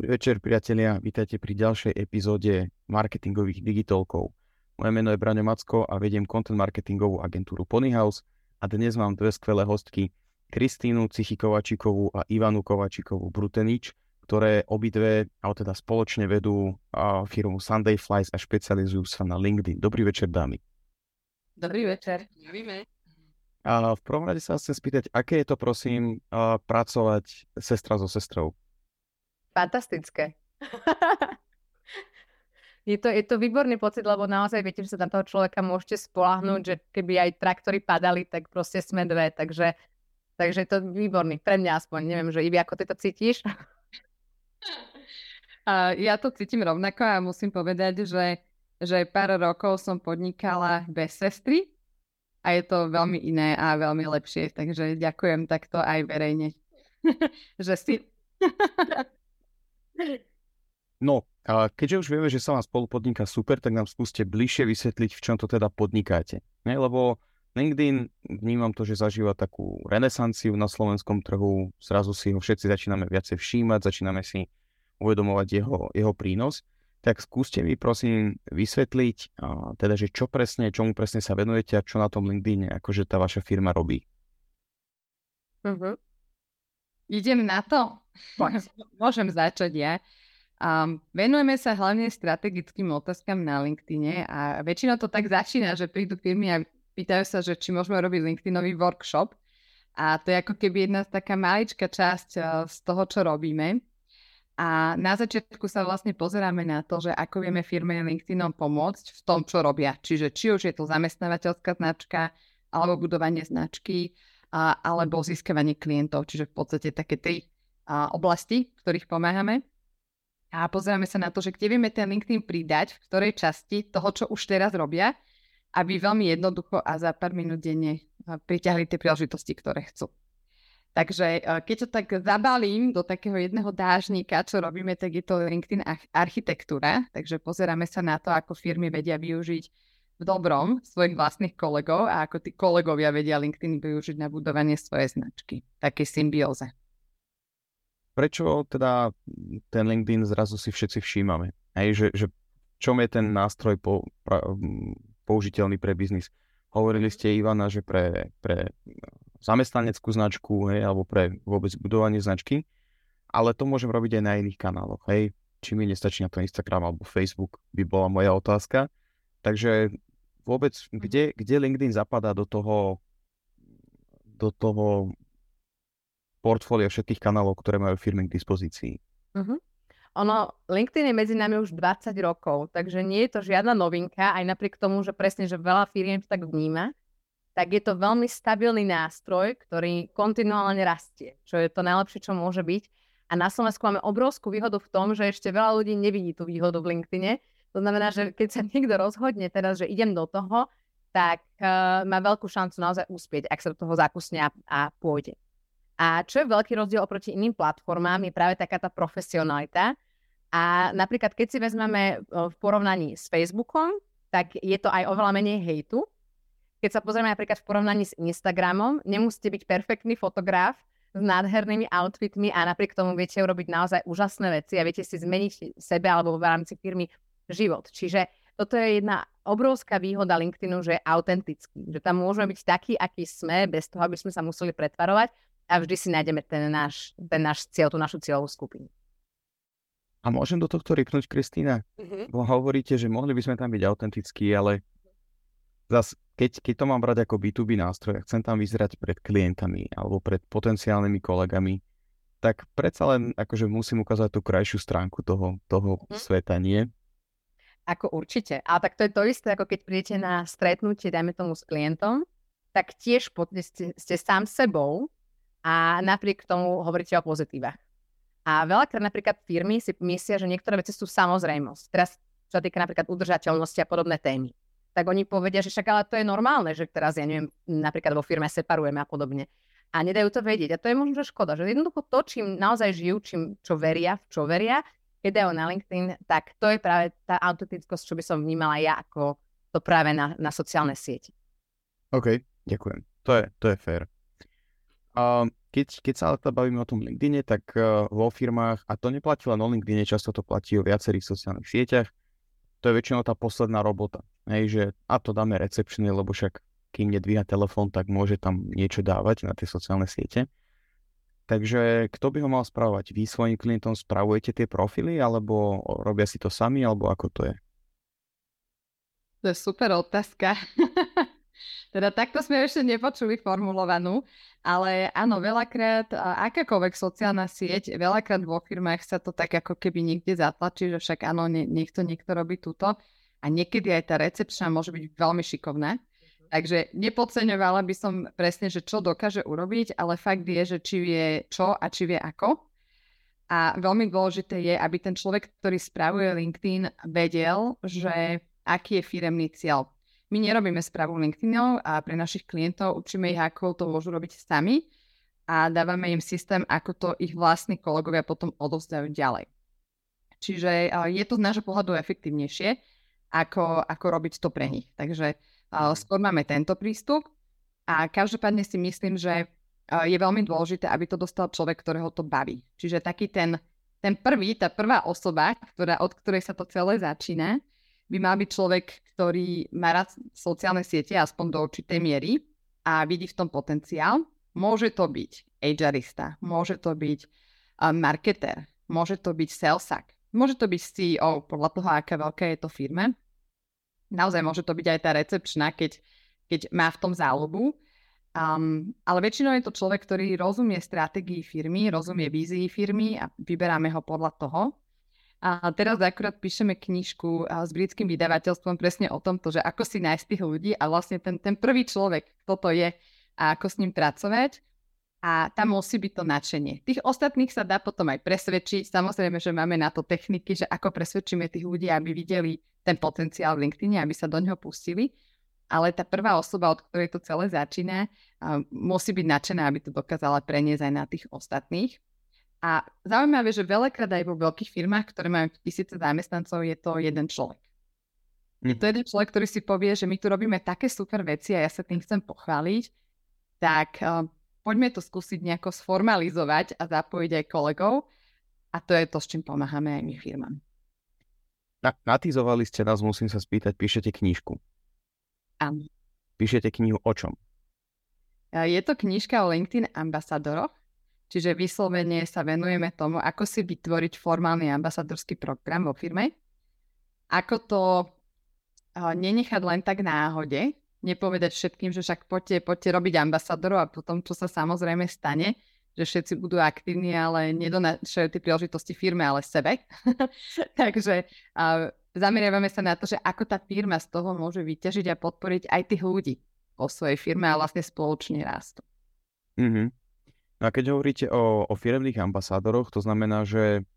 Dobrý večer, priatelia. Vítajte pri ďalšej epizóde marketingových digitálkov. Moje meno je Braňo Macko a vediem content marketingovú agentúru Ponyhouse a dnes mám dve skvelé hostky, Kristínu Cichikovačikovú a Ivanu Kovačikovú Brutenič, ktoré obidve, ale teda spoločne vedú firmu Sunday Flies a špecializujú sa na LinkedIn. Dobrý večer, dámy. Dobrý večer. Zdravíme. A v prvom rade sa chcem spýtať, aké je to, prosím, pracovať sestra so sestrou? Fantastické. je, to, je to výborný pocit, lebo naozaj viete, že sa na toho človeka môžete spolahnúť, že keby aj traktory padali, tak proste sme dve, takže, takže je to výborný, pre mňa aspoň, neviem, že Ivi, ako ty to cítiš? A ja to cítim rovnako a musím povedať, že, že pár rokov som podnikala bez sestry a je to veľmi iné a veľmi lepšie, takže ďakujem takto aj verejne, že si No, a keďže už vieme, že sa vám spolu podniká super, tak nám skúste bližšie vysvetliť, v čom to teda podnikáte. Ne? Lebo LinkedIn, vnímam to, že zažíva takú renesanciu na slovenskom trhu, zrazu si ho všetci začíname viacej všímať, začíname si uvedomovať jeho, jeho prínos. Tak skúste mi prosím vysvetliť, a teda, že čo presne, čomu presne sa venujete a čo na tom LinkedIne, akože tá vaša firma robí. Uh-huh. Idem na to? Môžem začať ja. Um, venujeme sa hlavne strategickým otázkam na LinkedIne a väčšinou to tak začína, že prídu firmy a pýtajú sa, že či môžeme robiť LinkedInový workshop. A to je ako keby jedna taká maličká časť uh, z toho, čo robíme. A na začiatku sa vlastne pozeráme na to, že ako vieme firme LinkedInom pomôcť v tom, čo robia. Čiže či už je to zamestnávateľská značka, alebo budovanie značky, a, alebo získavanie klientov, čiže v podstate také tri a, oblasti, v ktorých pomáhame. A pozeráme sa na to, že kde vieme ten LinkedIn pridať, v ktorej časti toho, čo už teraz robia, aby veľmi jednoducho a za pár minút denne priťahli tie príležitosti, ktoré chcú. Takže keď to tak zabalím do takého jedného dážnika, čo robíme, tak je to LinkedIn architektúra. Takže pozeráme sa na to, ako firmy vedia využiť v dobrom svojich vlastných kolegov a ako tí kolegovia vedia LinkedIn využiť na budovanie svojej značky. Také symbióze. Prečo teda ten LinkedIn zrazu si všetci všímame? Hej, že, že čom je ten nástroj po, pra, použiteľný pre biznis? Hovorili ste, Ivana, že pre, pre zamestnaneckú značku, hej, alebo pre vôbec budovanie značky, ale to môžem robiť aj na iných kanáloch, hej. Či mi nestačí na to Instagram alebo Facebook, by bola moja otázka. Takže vôbec, mhm. kde, kde LinkedIn zapadá do toho, do toho portfólia všetkých kanálov, ktoré majú firmy k dispozícii? Uh-huh. Ono, LinkedIn je medzi nami už 20 rokov, takže nie je to žiadna novinka, aj napriek tomu, že presne, že veľa firiem to tak vníma, tak je to veľmi stabilný nástroj, ktorý kontinuálne rastie, čo je to najlepšie, čo môže byť. A na Slovensku máme obrovskú výhodu v tom, že ešte veľa ľudí nevidí tú výhodu v LinkedIne, to znamená, že keď sa niekto rozhodne teraz, že idem do toho, tak uh, má veľkú šancu naozaj úspieť, ak sa do toho zakusne a, a pôjde. A čo je veľký rozdiel oproti iným platformám, je práve taká tá profesionalita. A napríklad, keď si vezmeme v porovnaní s Facebookom, tak je to aj oveľa menej hejtu. Keď sa pozrieme napríklad v porovnaní s Instagramom, nemusíte byť perfektný fotograf s nádhernými outfitmi a napriek tomu viete urobiť naozaj úžasné veci a viete si zmeniť sebe alebo v rámci firmy život. Čiže toto je jedna obrovská výhoda LinkedInu, že je autentický. Že tam môžeme byť takí, akí sme, bez toho, aby sme sa museli pretvarovať a vždy si nájdeme ten náš, ten náš cieľ, tú našu cieľovú skupinu. A môžem do tohto ryknúť, Kristýna? Mm-hmm. Bo hovoríte, že mohli by sme tam byť autentickí, ale zas, keď, keď to mám brať ako B2B nástroj, a chcem tam vyzerať pred klientami alebo pred potenciálnymi kolegami, tak predsa len akože musím ukázať tú krajšiu stránku toho, toho mm-hmm. sveta, nie? Ako určite. A tak to je to isté, ako keď prídete na stretnutie, dajme tomu s klientom, tak tiež ste, ste sám sebou a napriek tomu hovoríte o pozitívach. A veľakrát napríklad firmy si myslia, že niektoré veci sú samozrejmosť. Teraz, čo sa týka napríklad udržateľnosti a podobné témy. Tak oni povedia, že však ale to je normálne, že teraz, ja neviem, napríklad vo firme separujeme a podobne. A nedajú to vedieť. A to je možno škoda, že jednoducho to, čím naozaj žijú, čím, čo veria, v čo veria, video na LinkedIn, tak to je práve tá autentickosť, čo by som vnímala ja ako to práve na, na sociálne siete. OK, ďakujem. To je, to je fér. Keď, keď sa ale bavíme o tom LinkedIne, tak uh, vo firmách, a to neplatí len o LinkedIne, často to platí o viacerých sociálnych sieťach, to je väčšinou tá posledná robota. Hej, že a to dáme recepčný, lebo však kým nedvíha telefón, tak môže tam niečo dávať na tie sociálne siete. Takže kto by ho mal spravovať? Vy svojim klientom spravujete tie profily, alebo robia si to sami, alebo ako to je? To je super otázka. teda takto sme ešte nepočuli formulovanú, ale áno, veľakrát akákoľvek sociálna sieť, veľakrát vo firmách sa to tak ako keby niekde zatlačí, že však áno, niekto, niekto robí túto. A niekedy aj tá recepčná môže byť veľmi šikovná. Takže nepodceňovala by som presne, že čo dokáže urobiť, ale fakt je, že či vie čo a či vie ako. A veľmi dôležité je, aby ten človek, ktorý spravuje LinkedIn, vedel, že aký je firemný cieľ. My nerobíme správu LinkedInov a pre našich klientov učíme ich, ako to môžu robiť sami a dávame im systém, ako to ich vlastní kolegovia potom odovzdajú ďalej. Čiže je to z nášho pohľadu efektívnejšie, ako, ako robiť to pre nich. Takže skôr máme tento prístup a každopádne si myslím, že je veľmi dôležité, aby to dostal človek, ktorého to baví. Čiže taký ten, ten prvý, tá prvá osoba, ktorá, od ktorej sa to celé začína, by mal byť človek, ktorý má rád sociálne siete aspoň do určitej miery a vidí v tom potenciál. Môže to byť HRista, môže to byť marketer, môže to byť salesak, môže to byť CEO, podľa toho, aká veľká je to firma naozaj môže to byť aj tá recepčná, keď, keď má v tom záľubu. Um, ale väčšinou je to človek, ktorý rozumie stratégii firmy, rozumie vízii firmy a vyberáme ho podľa toho. A teraz akurát píšeme knižku s britským vydavateľstvom presne o tomto, že ako si nájsť tých ľudí a vlastne ten, ten prvý človek, kto to je a ako s ním pracovať. A tam musí byť to nadšenie. Tých ostatných sa dá potom aj presvedčiť. Samozrejme, že máme na to techniky, že ako presvedčíme tých ľudí, aby videli ten potenciál v LinkedIn, aby sa do neho pustili. Ale tá prvá osoba, od ktorej to celé začína, musí byť nadšená, aby to dokázala preniesť aj na tých ostatných. A zaujímavé, že veľakrát aj vo veľkých firmách, ktoré majú tisíce zamestnancov, je to jeden človek. Je to mhm. jeden človek, ktorý si povie, že my tu robíme také super veci a ja sa tým chcem pochváliť, tak uh, poďme to skúsiť nejako sformalizovať a zapojiť aj kolegov. A to je to, s čím pomáhame aj my firmám. Na, natizovali ste nás, musím sa spýtať, píšete knižku. Áno. Píšete knihu o čom? Je to knižka o LinkedIn ambasadoroch, čiže vyslovene sa venujeme tomu, ako si vytvoriť formálny ambasadorský program vo firme, ako to nenechať len tak náhode, nepovedať všetkým, že však poďte, poďte robiť ambasadorov a potom, čo sa samozrejme stane, že všetci budú aktívni, ale nedonášajú tie príležitosti firme, ale sebe. Takže uh, zameriavame sa na to, že ako tá firma z toho môže vyťažiť a podporiť aj tých ľudí o svojej firme a vlastne spoločne rastu. Mm-hmm. No a keď hovoríte o, o firemných ambasádoroch, to znamená, že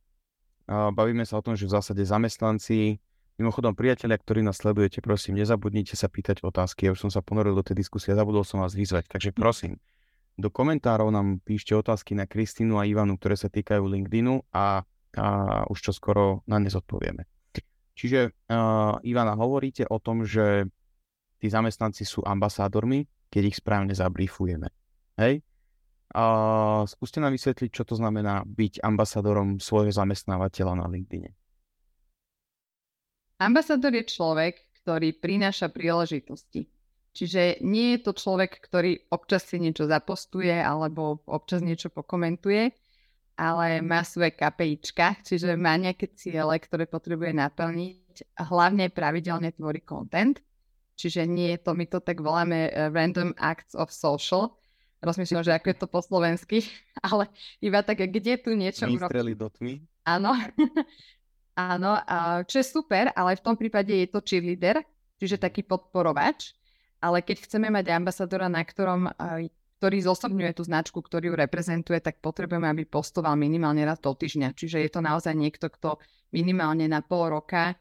bavíme sa o tom, že v zásade zamestnanci, mimochodom priatelia, ktorí nás sledujete, prosím, nezabudnite sa pýtať otázky. Ja už som sa ponoril do tej diskusie zabudol som vás vyzvať, takže prosím, do komentárov nám píšte otázky na Kristínu a Ivanu, ktoré sa týkajú LinkedInu a, a už čo skoro na ne zodpovieme. Čiže uh, Ivana, hovoríte o tom, že tí zamestnanci sú ambasádormi, keď ich správne zabrífujeme. Hej? A skúste nám vysvetliť, čo to znamená byť ambasádorom svojho zamestnávateľa na LinkedIne. Ambasádor je človek, ktorý prináša príležitosti. Čiže nie je to človek, ktorý občas si niečo zapostuje alebo občas niečo pokomentuje, ale má svoje KPIčka, čiže má nejaké ciele, ktoré potrebuje naplniť. Hlavne pravidelne tvorí content, čiže nie je to, my to tak voláme uh, random acts of social. Rozmýšľam, že ako je to po slovensky, ale iba tak, kde tu niečo Vystreli do tmy. Áno. Áno, čo je super, ale v tom prípade je to cheerleader, čiže taký podporovač ale keď chceme mať ambasadora, na ktorom, ktorý zosobňuje tú značku, ktorý ju reprezentuje, tak potrebujeme, aby postoval minimálne raz do týždňa. Čiže je to naozaj niekto, kto minimálne na pol roka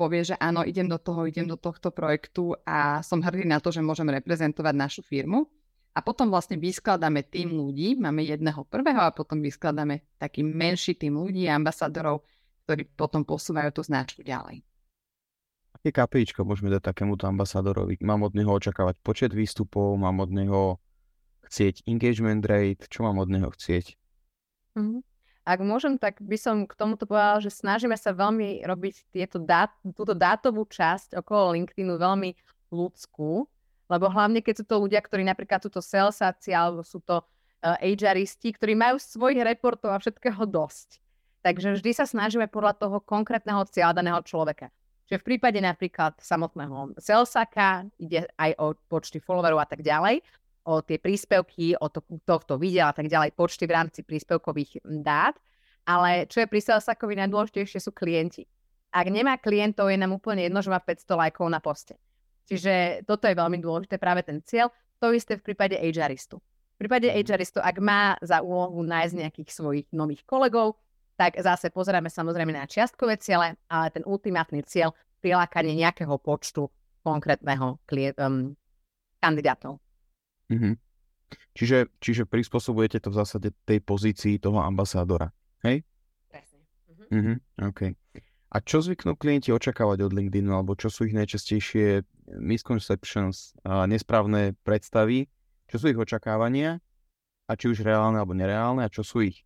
povie, že áno, idem do toho, idem do tohto projektu a som hrdý na to, že môžem reprezentovať našu firmu. A potom vlastne vyskladáme tým ľudí, máme jedného prvého a potom vyskladáme taký menší tým ľudí, ambasadorov, ktorí potom posúvajú tú značku ďalej. Aké KPIčko môžeme dať takémuto ambasádorovi? Mám od neho očakávať počet výstupov, mám od neho chcieť engagement rate, čo mám od neho chcieť. Mm-hmm. Ak môžem, tak by som k tomuto povedala, že snažíme sa veľmi robiť tieto dát, túto dátovú časť okolo LinkedInu veľmi ľudskú, lebo hlavne keď sú to ľudia, ktorí napríklad sú to salesáci alebo sú to uh, HRisti, ktorí majú svojich reportov a všetkého dosť. Takže vždy sa snažíme podľa toho konkrétneho cieľa daného človeka. Čiže v prípade napríklad samotného salesaka ide aj o počty followerov a tak ďalej, o tie príspevky, o to, tohto videa a tak ďalej, počty v rámci príspevkových dát. Ale čo je pri Salesakovi najdôležitejšie sú klienti. Ak nemá klientov, je nám úplne jedno, že má 500 lajkov na poste. Čiže toto je veľmi dôležité, práve ten cieľ. To isté v prípade HRistu. V prípade mhm. HRistu, ak má za úlohu nájsť nejakých svojich nových kolegov, tak zase pozeráme samozrejme na čiastkové ciele, ale ten ultimátny cieľ prilákanie nejakého počtu konkrétneho klient, um, kandidátov. Mm-hmm. Čiže, čiže prispôsobujete to v zásade tej pozícii toho ambasádora, hej? Presne. Mm-hmm. Mm-hmm. OK. A čo zvyknú klienti očakávať od LinkedInu, alebo čo sú ich najčastejšie misconceptions, nesprávne predstavy, čo sú ich očakávania, a či už reálne alebo nereálne, a čo sú ich,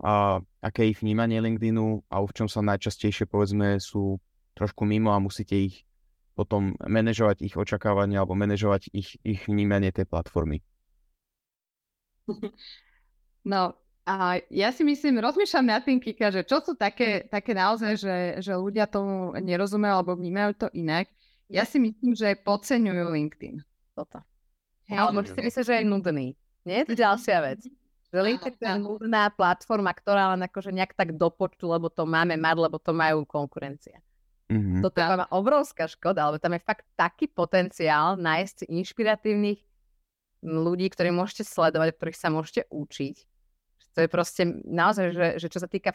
a aké ich vnímanie LinkedInu a v čom sa najčastejšie, povedzme, sú trošku mimo a musíte ich potom manažovať ich očakávania alebo manažovať ich, ich vnímanie tej platformy? No, a ja si myslím, rozmýšľam nad tým, Kika, že čo sú také, také naozaj, že, že ľudia tomu nerozumejú alebo vnímajú to inak. Ja si myslím, že podceňujú LinkedIn. Toto. Hey, alebo si myslím, že je nudný. Nie? To je ďalšia vec. Že LinkedIn je nudná platforma, ktorá len akože nejak tak dopočtu, lebo to máme mať, lebo to majú konkurencia. Mm-hmm. Toto je obrovská škoda, lebo tam je fakt taký potenciál nájsť si inšpiratívnych ľudí, ktorí môžete sledovať, ktorých sa môžete učiť. To je proste naozaj, že, že čo sa týka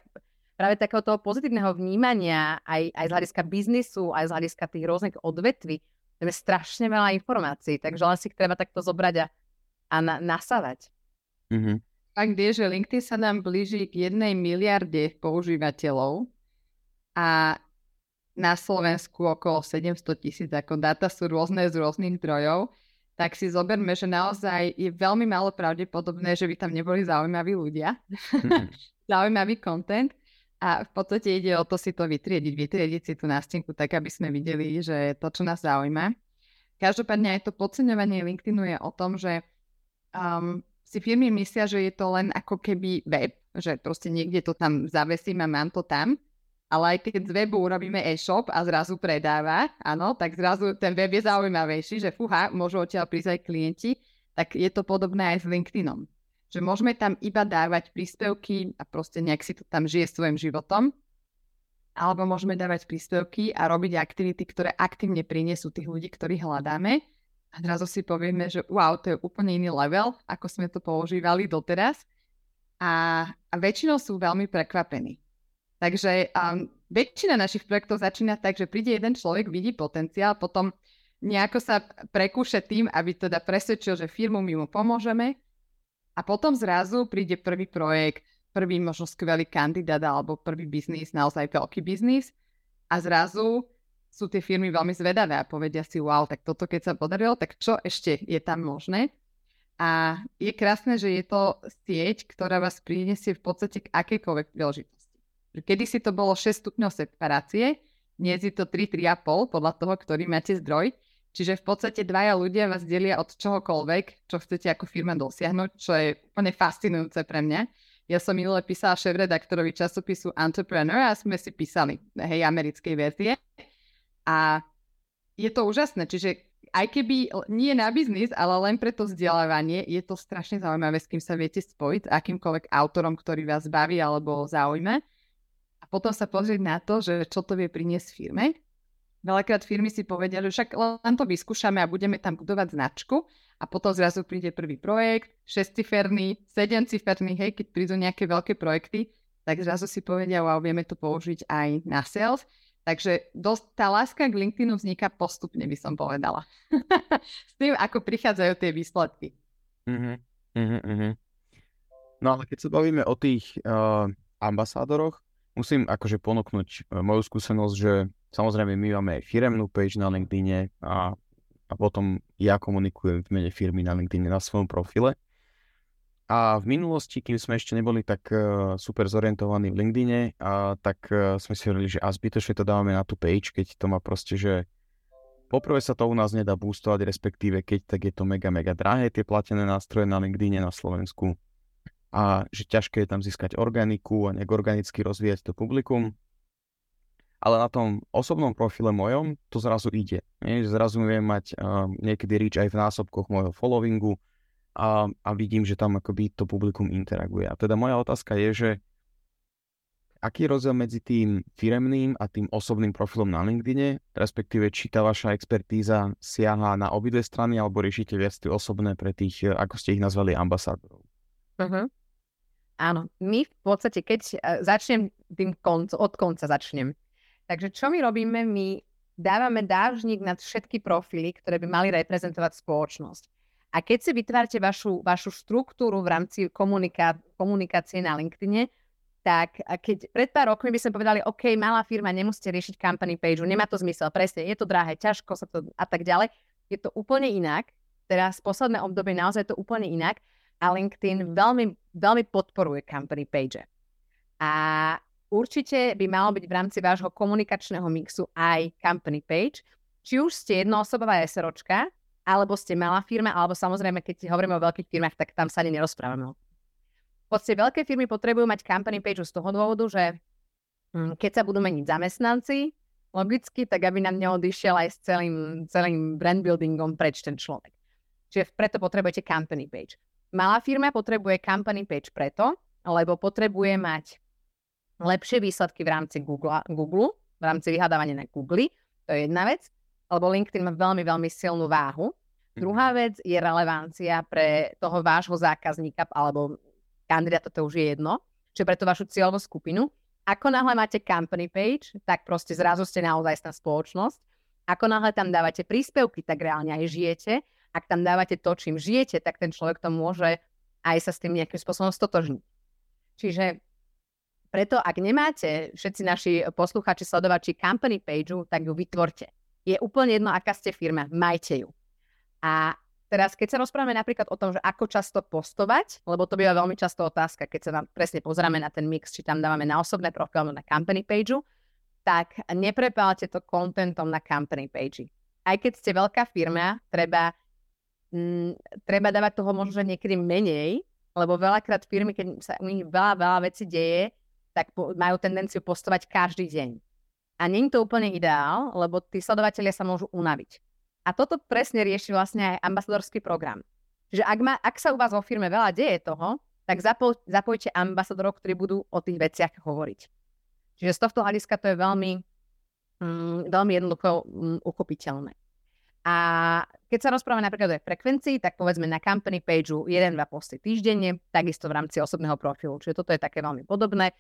práve takého toho pozitívneho vnímania aj, aj z hľadiska biznisu, aj z hľadiska tých rôznych odvetví, tam je strašne veľa informácií, takže len si ich treba takto zobrať a, a na, nasávať. Mm-hmm. Fakt je, že LinkedIn sa nám blíži k jednej miliarde používateľov a na Slovensku okolo 700 tisíc, ako dáta sú rôzne z rôznych zdrojov, tak si zoberme, že naozaj je veľmi málo pravdepodobné, že by tam neboli zaujímaví ľudia, mm. zaujímavý content a v podstate ide o to si to vytriediť, vytriediť si tú nástenku tak, aby sme videli, že to, čo nás zaujíma. Každopádne aj to podceňovanie LinkedInu je o tom, že um, si firmy myslia, že je to len ako keby web, že proste niekde to tam zavesím a mám to tam, ale aj keď z webu urobíme e-shop a zrazu predáva, áno, tak zrazu ten web je zaujímavejší, že fuha, môžu odtiaľ prísť aj klienti, tak je to podobné aj s LinkedInom. Že môžeme tam iba dávať príspevky a proste nejak si to tam žije svojim životom, alebo môžeme dávať príspevky a robiť aktivity, ktoré aktívne prinesú tých ľudí, ktorých hľadáme. A zrazu si povieme, že wow, to je úplne iný level, ako sme to používali doteraz. A, a väčšinou sú veľmi prekvapení. Takže um, väčšina našich projektov začína tak, že príde jeden človek, vidí potenciál, potom nejako sa prekúše tým, aby teda presvedčil, že firmu my mu pomôžeme a potom zrazu príde prvý projekt, prvý možno skvelý kandidát alebo prvý biznis, naozaj veľký biznis a zrazu sú tie firmy veľmi zvedavé a povedia si, wow, tak toto keď sa podarilo, tak čo ešte je tam možné? A je krásne, že je to sieť, ktorá vás prinesie v podstate k akejkoľvek príležitosti. Kedy si to bolo 6 stupňov separácie, dnes je to 3, 3,5 podľa toho, ktorý máte zdroj. Čiže v podstate dvaja ľudia vás delia od čohokoľvek, čo chcete ako firma dosiahnuť, čo je úplne fascinujúce pre mňa. Ja som minule písala šéf-redaktorovi časopisu Entrepreneur a sme si písali, hej, americkej verzie. A je to úžasné, čiže aj keby nie na biznis, ale len pre to vzdelávanie, je to strašne zaujímavé, s kým sa viete spojiť, akýmkoľvek autorom, ktorý vás baví alebo zaujíma a potom sa pozrieť na to, že čo to vie priniesť firme. Veľakrát firmy si povedia, že však len to vyskúšame a budeme tam budovať značku a potom zrazu príde prvý projekt, šestciferný, sedemciferný, hej, keď prídu nejaké veľké projekty, tak zrazu si povedia, wow, vieme to použiť aj na sales. Takže dosť, tá láska k LinkedInu vzniká postupne, by som povedala. S tým, ako prichádzajú tie výsledky. Uh-huh, uh-huh. No ale keď sa bavíme o tých uh, ambasádoroch, musím akože ponúknuť e, moju skúsenosť, že samozrejme my máme aj firemnú page na LinkedIne a, a potom ja komunikujem v mene firmy na LinkedIne na svojom profile. A v minulosti, kým sme ešte neboli tak uh, super zorientovaní v LinkedIne, uh, tak uh, sme si hovorili, že a zbytočne to dávame na tú page, keď to má proste, že poprvé sa to u nás nedá boostovať, respektíve keď, tak je to mega, mega drahé, tie platené nástroje na LinkedIne na Slovensku. A že ťažké je tam získať organiku a nejak organicky rozvíjať to publikum. Ale na tom osobnom profile mojom to zrazu ide. Nie? Zrazu viem mať uh, niekedy reach aj v násobkoch môjho followingu, a, a vidím, že tam akoby to publikum interaguje. A teda moja otázka je, že aký je rozdiel medzi tým firemným a tým osobným profilom na LinkedIne, respektíve či tá vaša expertíza siaha na obidve strany alebo riešite viac tie osobné pre tých, ako ste ich nazvali, ambasádorov? Uh-huh. Áno, my v podstate, keď uh, začnem tým konc, od konca začnem. Takže čo my robíme? My dávame dážnik nad všetky profily, ktoré by mali reprezentovať spoločnosť. A keď si vytvárate vašu, vašu štruktúru v rámci komuniká- komunikácie na LinkedIne, tak keď pred pár rokmi by sme povedali, OK, malá firma, nemusíte riešiť company page, nemá to zmysel, presne, je to drahé, ťažko sa to a tak ďalej. Je to úplne inak. Teraz posledné obdobie naozaj je to úplne inak a LinkedIn veľmi, veľmi podporuje company page. A určite by malo byť v rámci vášho komunikačného mixu aj company page. Či už ste jednoosobová SROčka, alebo ste malá firma, alebo samozrejme, keď hovoríme o veľkých firmách, tak tam sa ani nerozprávame. V podstate veľké firmy potrebujú mať company page z toho dôvodu, že hm, keď sa budú meniť zamestnanci, logicky, tak aby nám neodišiel aj s celým, celým brand buildingom preč ten človek. Čiže preto potrebujete company page. Malá firma potrebuje company page preto, lebo potrebuje mať lepšie výsledky v rámci Google, Google v rámci vyhľadávania na Google, to je jedna vec lebo LinkedIn má veľmi, veľmi silnú váhu. Mm-hmm. Druhá vec je relevancia pre toho vášho zákazníka alebo kandidáta, to už je jedno, čiže pre tú vašu cieľovú skupinu. Ako náhle máte company page, tak proste zrazu ste naozaj spoločnosť. Ako náhle tam dávate príspevky, tak reálne aj žijete. Ak tam dávate to, čím žijete, tak ten človek to môže aj sa s tým nejakým spôsobom stotožniť. Čiže preto, ak nemáte všetci naši posluchači, sledovači company page, tak ju vytvorte je úplne jedno, aká ste firma, majte ju. A teraz, keď sa rozprávame napríklad o tom, že ako často postovať, lebo to býva veľmi často otázka, keď sa nám presne pozrieme na ten mix, či tam dávame na osobné profil alebo na company page, tak neprepálte to contentom na company page. Aj keď ste veľká firma, treba, mm, treba dávať toho možno niekedy menej, lebo veľakrát firmy, keď sa u nich veľa, veľa vecí deje, tak majú tendenciu postovať každý deň. A je to úplne ideál, lebo tí sledovatelia sa môžu unaviť. A toto presne rieši vlastne aj ambasadorský program. Že ak, má, ak sa u vás vo firme veľa deje toho, tak zapo- zapojte ambasadorov, ktorí budú o tých veciach hovoriť. Čiže z tohto hľadiska to je veľmi, mm, veľmi jednoducho mm, uchopiteľné. A keď sa rozprávame napríklad o frekvencii, tak povedzme na company pageu 1-2 posty týždenne, takisto v rámci osobného profilu. Čiže toto je také veľmi podobné.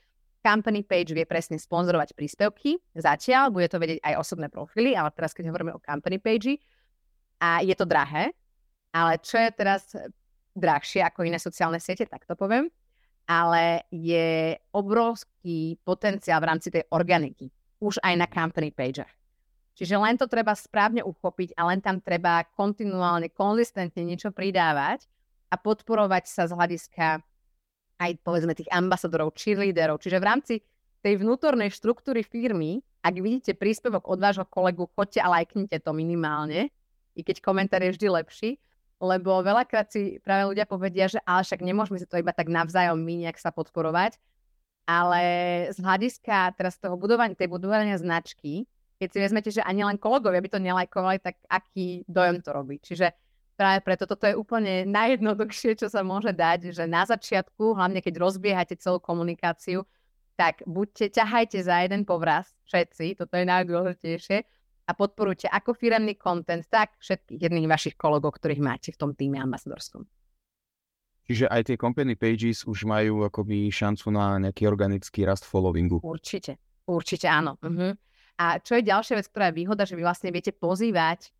Company page vie presne sponzorovať príspevky. Zatiaľ bude to vedieť aj osobné profily, ale teraz keď hovoríme o company page, a je to drahé, ale čo je teraz drahšie ako iné sociálne siete, tak to poviem, ale je obrovský potenciál v rámci tej organiky, už aj na company page. Čiže len to treba správne uchopiť a len tam treba kontinuálne, konzistentne niečo pridávať a podporovať sa z hľadiska aj povedzme tých ambasadorov, cheerleaderov. Čiže v rámci tej vnútornej štruktúry firmy, ak vidíte príspevok od vášho kolegu, choďte a lajknite to minimálne, i keď komentár je vždy lepší, lebo veľakrát si práve ľudia povedia, že ale však nemôžeme si to iba tak navzájom my nejak sa podporovať, ale z hľadiska teraz toho budovania, tej budovania značky, keď si vezmete, že ani len kolegovia by to nelajkovali, tak aký dojem to robí. Čiže práve preto toto je úplne najjednoduchšie, čo sa môže dať, že na začiatku, hlavne keď rozbiehate celú komunikáciu, tak buďte, ťahajte za jeden povraz, všetci, toto je najdôležitejšie, a podporujte ako firemný content, tak všetkých jedných vašich kolegov, ktorých máte v tom týme ambasadorskom. Čiže aj tie company pages už majú akoby šancu na nejaký organický rast followingu. Určite, určite áno. Uh-huh. A čo je ďalšia vec, ktorá je výhoda, že vy vlastne viete pozývať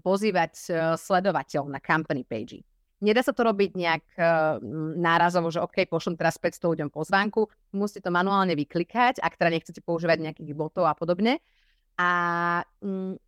pozývať uh, sledovateľ na company page. Nedá sa to robiť nejak uh, nárazovo, že OK, pošlem teraz 500 ľuďom pozvánku, musíte to manuálne vyklikať, ak teda nechcete používať nejakých botov a podobne. A um,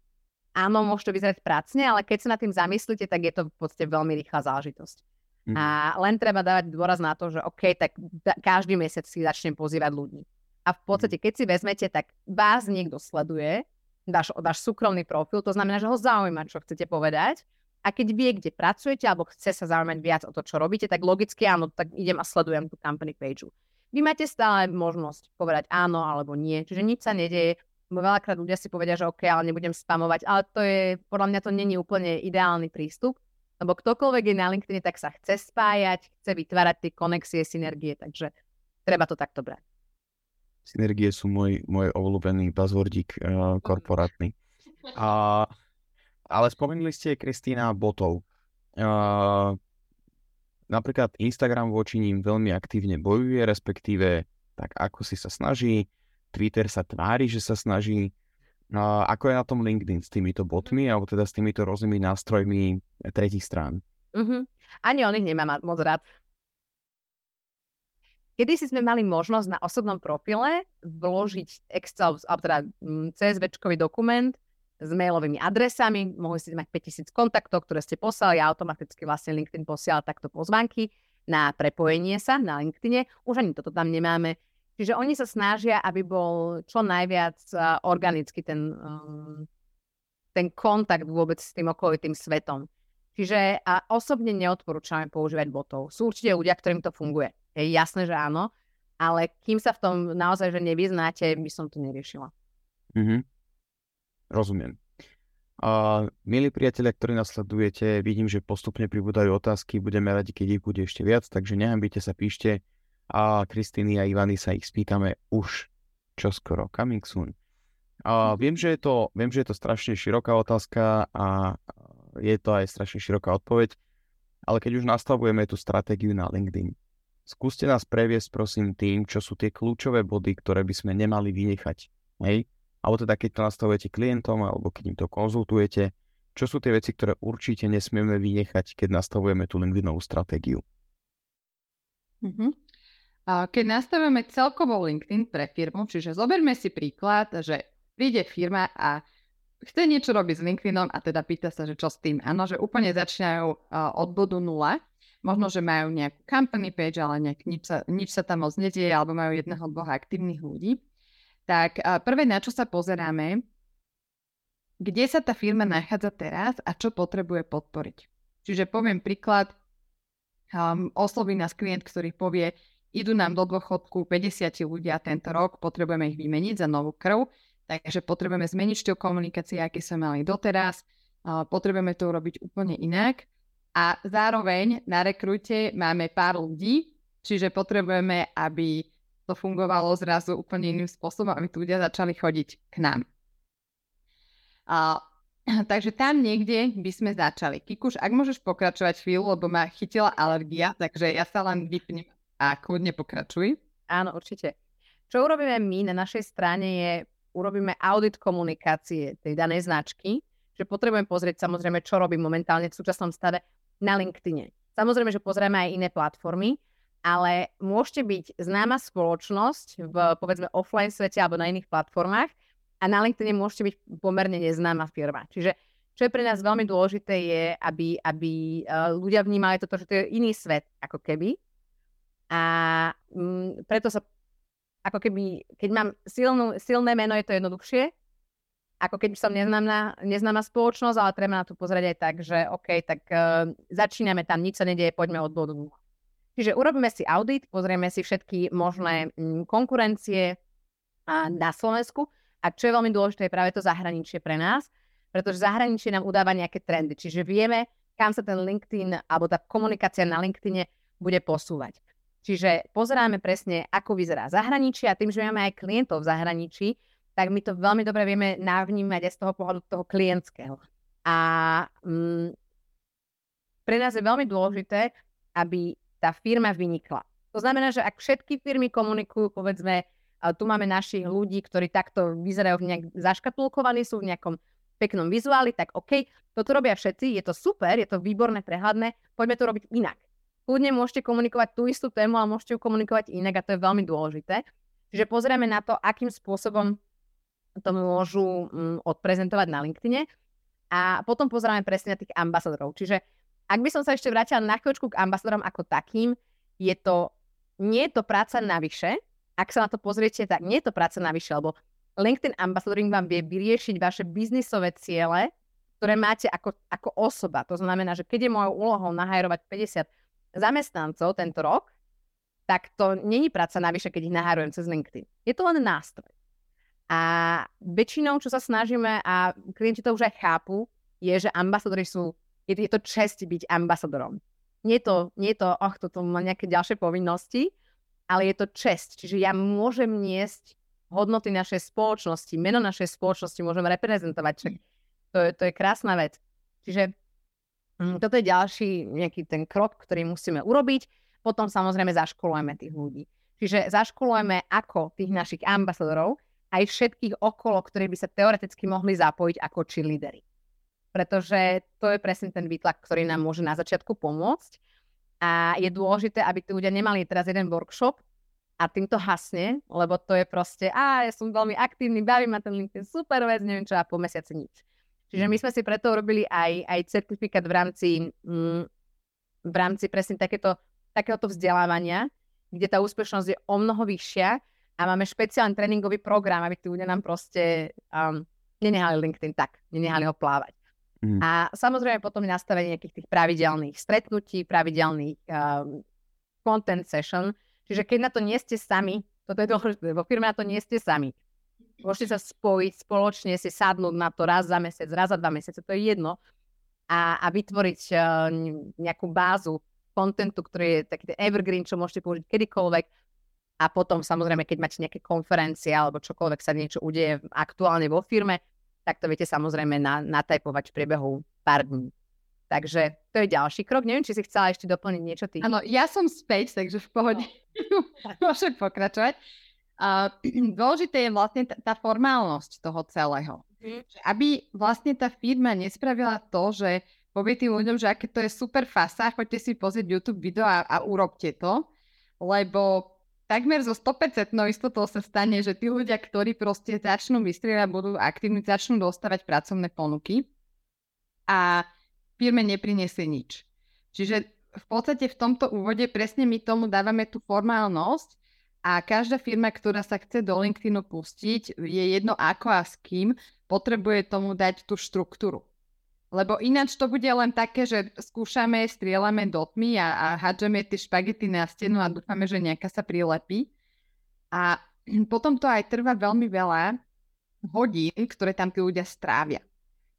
áno, môže to vyzerať pracne, ale keď sa nad tým zamyslíte, tak je to v podstate veľmi rýchla záležitosť. Mm. A len treba dávať dôraz na to, že OK, tak da- každý mesiac si začnem pozývať ľudí. A v podstate, keď si vezmete, tak vás niekto sleduje, dáš, dáš súkromný profil, to znamená, že ho zaujíma, čo chcete povedať. A keď vie, kde pracujete, alebo chce sa zaujímať viac o to, čo robíte, tak logicky áno, tak idem a sledujem tú company page. Vy máte stále možnosť povedať áno alebo nie, čiže nič sa nedieje. Veľakrát ľudia si povedia, že OK, ale nebudem spamovať, ale to je, podľa mňa to není úplne ideálny prístup, lebo ktokoľvek je na LinkedIn, tak sa chce spájať, chce vytvárať tie konexie, synergie, takže treba to takto brať. Synergie sú môj, môj obľúbený buzzwordík uh, korporátny. A, ale spomenuli ste, Kristýna, botov. Uh, napríklad Instagram voči ním veľmi aktívne bojuje, respektíve tak ako si sa snaží, Twitter sa tvári, že sa snaží. Uh, ako je na tom LinkedIn s týmito botmi, alebo teda s týmito rôznymi nástrojmi tretich strán? Uh-huh. Ani on ich nemá moc rád. Kedy si sme mali možnosť na osobnom profile vložiť Excel, alebo teda mm, CSV dokument s mailovými adresami, mohli ste mať 5000 kontaktov, ktoré ste poslali a automaticky vlastne LinkedIn posiela takto pozvanky na prepojenie sa na LinkedIne. Už ani toto tam nemáme. Čiže oni sa snažia, aby bol čo najviac organický ten, um, ten kontakt vôbec s tým okolitým svetom. Čiže a osobne neodporúčame používať botov. Sú určite ľudia, ktorým to funguje. Je jasné, že áno, ale kým sa v tom naozaj že nevyznáte, by som to neriešila. Mm-hmm. Rozumiem. Uh, milí priatelia, ktorí nás sledujete, vidím, že postupne pribúdajú otázky, budeme radi, keď ich bude ešte viac, takže nehambite sa, píšte a Kristýny a Ivany sa ich spýtame už čoskoro, coming soon. Uh, viem, že je to, viem, že je to strašne široká otázka a je to aj strašne široká odpoveď, ale keď už nastavujeme tú stratégiu na LinkedIn, skúste nás previesť prosím tým, čo sú tie kľúčové body, ktoré by sme nemali vynechať. Hej? Alebo teda keď to nastavujete klientom, alebo keď im to konzultujete, čo sú tie veci, ktoré určite nesmieme vynechať, keď nastavujeme tú LinkedInovú stratégiu. Mm-hmm. Keď nastavujeme celkovo LinkedIn pre firmu, čiže zoberme si príklad, že príde firma a chce niečo robiť s LinkedInom a teda pýta sa, že čo s tým. Áno, že úplne začínajú od bodu nula Možno, že majú nejakú company page, ale nejak, nič, sa, nič sa tam moc nedieje, alebo majú jedného, dvoch aktívnych ľudí. Tak prvé, na čo sa pozeráme, kde sa tá firma nachádza teraz a čo potrebuje podporiť. Čiže poviem príklad, um, osloví nás klient, ktorý povie, idú nám do dôchodku 50 ľudia tento rok, potrebujeme ich vymeniť za novú krv, takže potrebujeme zmeniť štýl komunikácie, aký sme mali doteraz, potrebujeme to urobiť úplne inak a zároveň na rekrute máme pár ľudí, čiže potrebujeme, aby to fungovalo zrazu úplne iným spôsobom, aby tu ľudia začali chodiť k nám. A, takže tam niekde by sme začali. Kikuš, ak môžeš pokračovať chvíľu, lebo ma chytila alergia, takže ja sa len vypnem a kľudne pokračuj. Áno, určite. Čo urobíme my na našej strane je, urobíme audit komunikácie tej danej značky, že potrebujeme pozrieť samozrejme, čo robí momentálne v súčasnom stave na LinkedIne. Samozrejme, že pozrieme aj iné platformy, ale môžete byť známa spoločnosť v povedzme offline svete alebo na iných platformách a na LinkedIne môžete byť pomerne neznáma firma. Čiže čo je pre nás veľmi dôležité je, aby, aby eh, ľudia vnímali toto, že to je iný svet ako keby. A m, mm, preto sa ako keby, keď mám silnú, silné meno, je to jednoduchšie, ako keď som neznáma, neznáma spoločnosť, ale treba na to pozrieť aj tak, že OK, tak uh, začíname tam, nič sa nedieje, poďme od bodu. Čiže urobíme si audit, pozrieme si všetky možné m, mm, konkurencie a na Slovensku a čo je veľmi dôležité, je práve to zahraničie pre nás, pretože zahraničie nám udáva nejaké trendy, čiže vieme, kam sa ten LinkedIn alebo tá komunikácia na LinkedIne bude posúvať. Čiže pozeráme presne, ako vyzerá zahraničie a tým, že máme aj klientov v zahraničí, tak my to veľmi dobre vieme navnímať aj z toho pohľadu toho klientského. A mm, pre nás je veľmi dôležité, aby tá firma vynikla. To znamená, že ak všetky firmy komunikujú, povedzme, tu máme našich ľudí, ktorí takto vyzerajú nejak zaškatulkovaní, sú v nejakom peknom vizuáli, tak OK, toto robia všetci, je to super, je to výborné, prehľadné, poďme to robiť inak. Kľudne môžete komunikovať tú istú tému, ale môžete ju komunikovať inak a to je veľmi dôležité. Čiže pozrieme na to, akým spôsobom to môžu mm, odprezentovať na LinkedIne. A potom pozeráme presne na tých ambasadorov. Čiže ak by som sa ešte vrátila na chvíľočku k ambasadorom ako takým, je to, nie je to práca navyše, ak sa na to pozriete, tak nie je to práca navyše, lebo LinkedIn Ambassadoring vám vie vyriešiť vaše biznisové ciele, ktoré máte ako, ako osoba. To znamená, že keď je mojou úlohou nahajrovať 50 zamestnancov tento rok, tak to není práca navyše, keď ich nahárujem cez LinkedIn. Je to len nástroj. A väčšinou, čo sa snažíme, a klienti to už aj chápu, je, že ambasadori sú, je, je to čest byť ambasadorom. Nie je to, nie je to, oh, toto má nejaké ďalšie povinnosti, ale je to čest. Čiže ja môžem niesť hodnoty našej spoločnosti, meno našej spoločnosti môžem reprezentovať. Čak to, je, to je krásna vec. Čiže mm, toto je ďalší nejaký ten krok, ktorý musíme urobiť. Potom samozrejme zaškolujeme tých ľudí. Čiže zaškolujeme ako tých našich ambasadorov, aj všetkých okolo, ktorí by sa teoreticky mohli zapojiť ako cheerleadery. Pretože to je presne ten výtlak, ktorý nám môže na začiatku pomôcť. A je dôležité, aby tí ľudia nemali teraz jeden workshop a tým to hasne, lebo to je proste, a ja som veľmi aktívny, baví ma ten LinkedIn, super vec, neviem čo, a po mesiaci nič. Čiže my sme si preto urobili aj, aj certifikát v rámci, mm, v rámci presne takéto, takéhoto vzdelávania, kde tá úspešnosť je o mnoho vyššia a máme špeciálny tréningový program, aby tí ľudia nám proste um, nenehali LinkedIn tak, nenehali ho plávať. Mm. A samozrejme potom nastavenie nejakých tých pravidelných stretnutí, pravidelných um, content session. Čiže keď na to nie ste sami, toto je dôležité, vo firme na to nie ste sami. Môžete sa spojiť spoločne, si sadnúť na to raz za mesiac, raz za dva mesiace, to je jedno. A, a vytvoriť uh, nejakú bázu kontentu, ktorý je taký ten evergreen, čo môžete použiť kedykoľvek, a potom samozrejme, keď máte nejaké konferencie alebo čokoľvek sa niečo udeje aktuálne vo firme, tak to viete samozrejme na, natajpovať v priebehu pár dní. Takže to je ďalší krok. Neviem, či si chcela ešte doplniť niečo ty. Áno, ja som späť, takže v pohode môžem pokračovať. Uh, dôležité je vlastne tá, tá formálnosť toho celého. Mm. Aby vlastne tá firma nespravila to, že povie tým ľuďom, že aké to je super fasa, choďte si pozrieť YouTube video a, a urobte to, lebo takmer zo 100% istotou sa stane, že tí ľudia, ktorí proste začnú vystrieľať, budú aktívni, začnú dostávať pracovné ponuky a firme nepriniesie nič. Čiže v podstate v tomto úvode presne my tomu dávame tú formálnosť a každá firma, ktorá sa chce do LinkedInu pustiť, je jedno ako a s kým, potrebuje tomu dať tú štruktúru. Lebo ináč to bude len také, že skúšame, strieľame do tmy a, a hádžeme tie špagety na stenu a dúfame, že nejaká sa prilepí. A potom to aj trvá veľmi veľa hodín, ktoré tam tí ľudia strávia.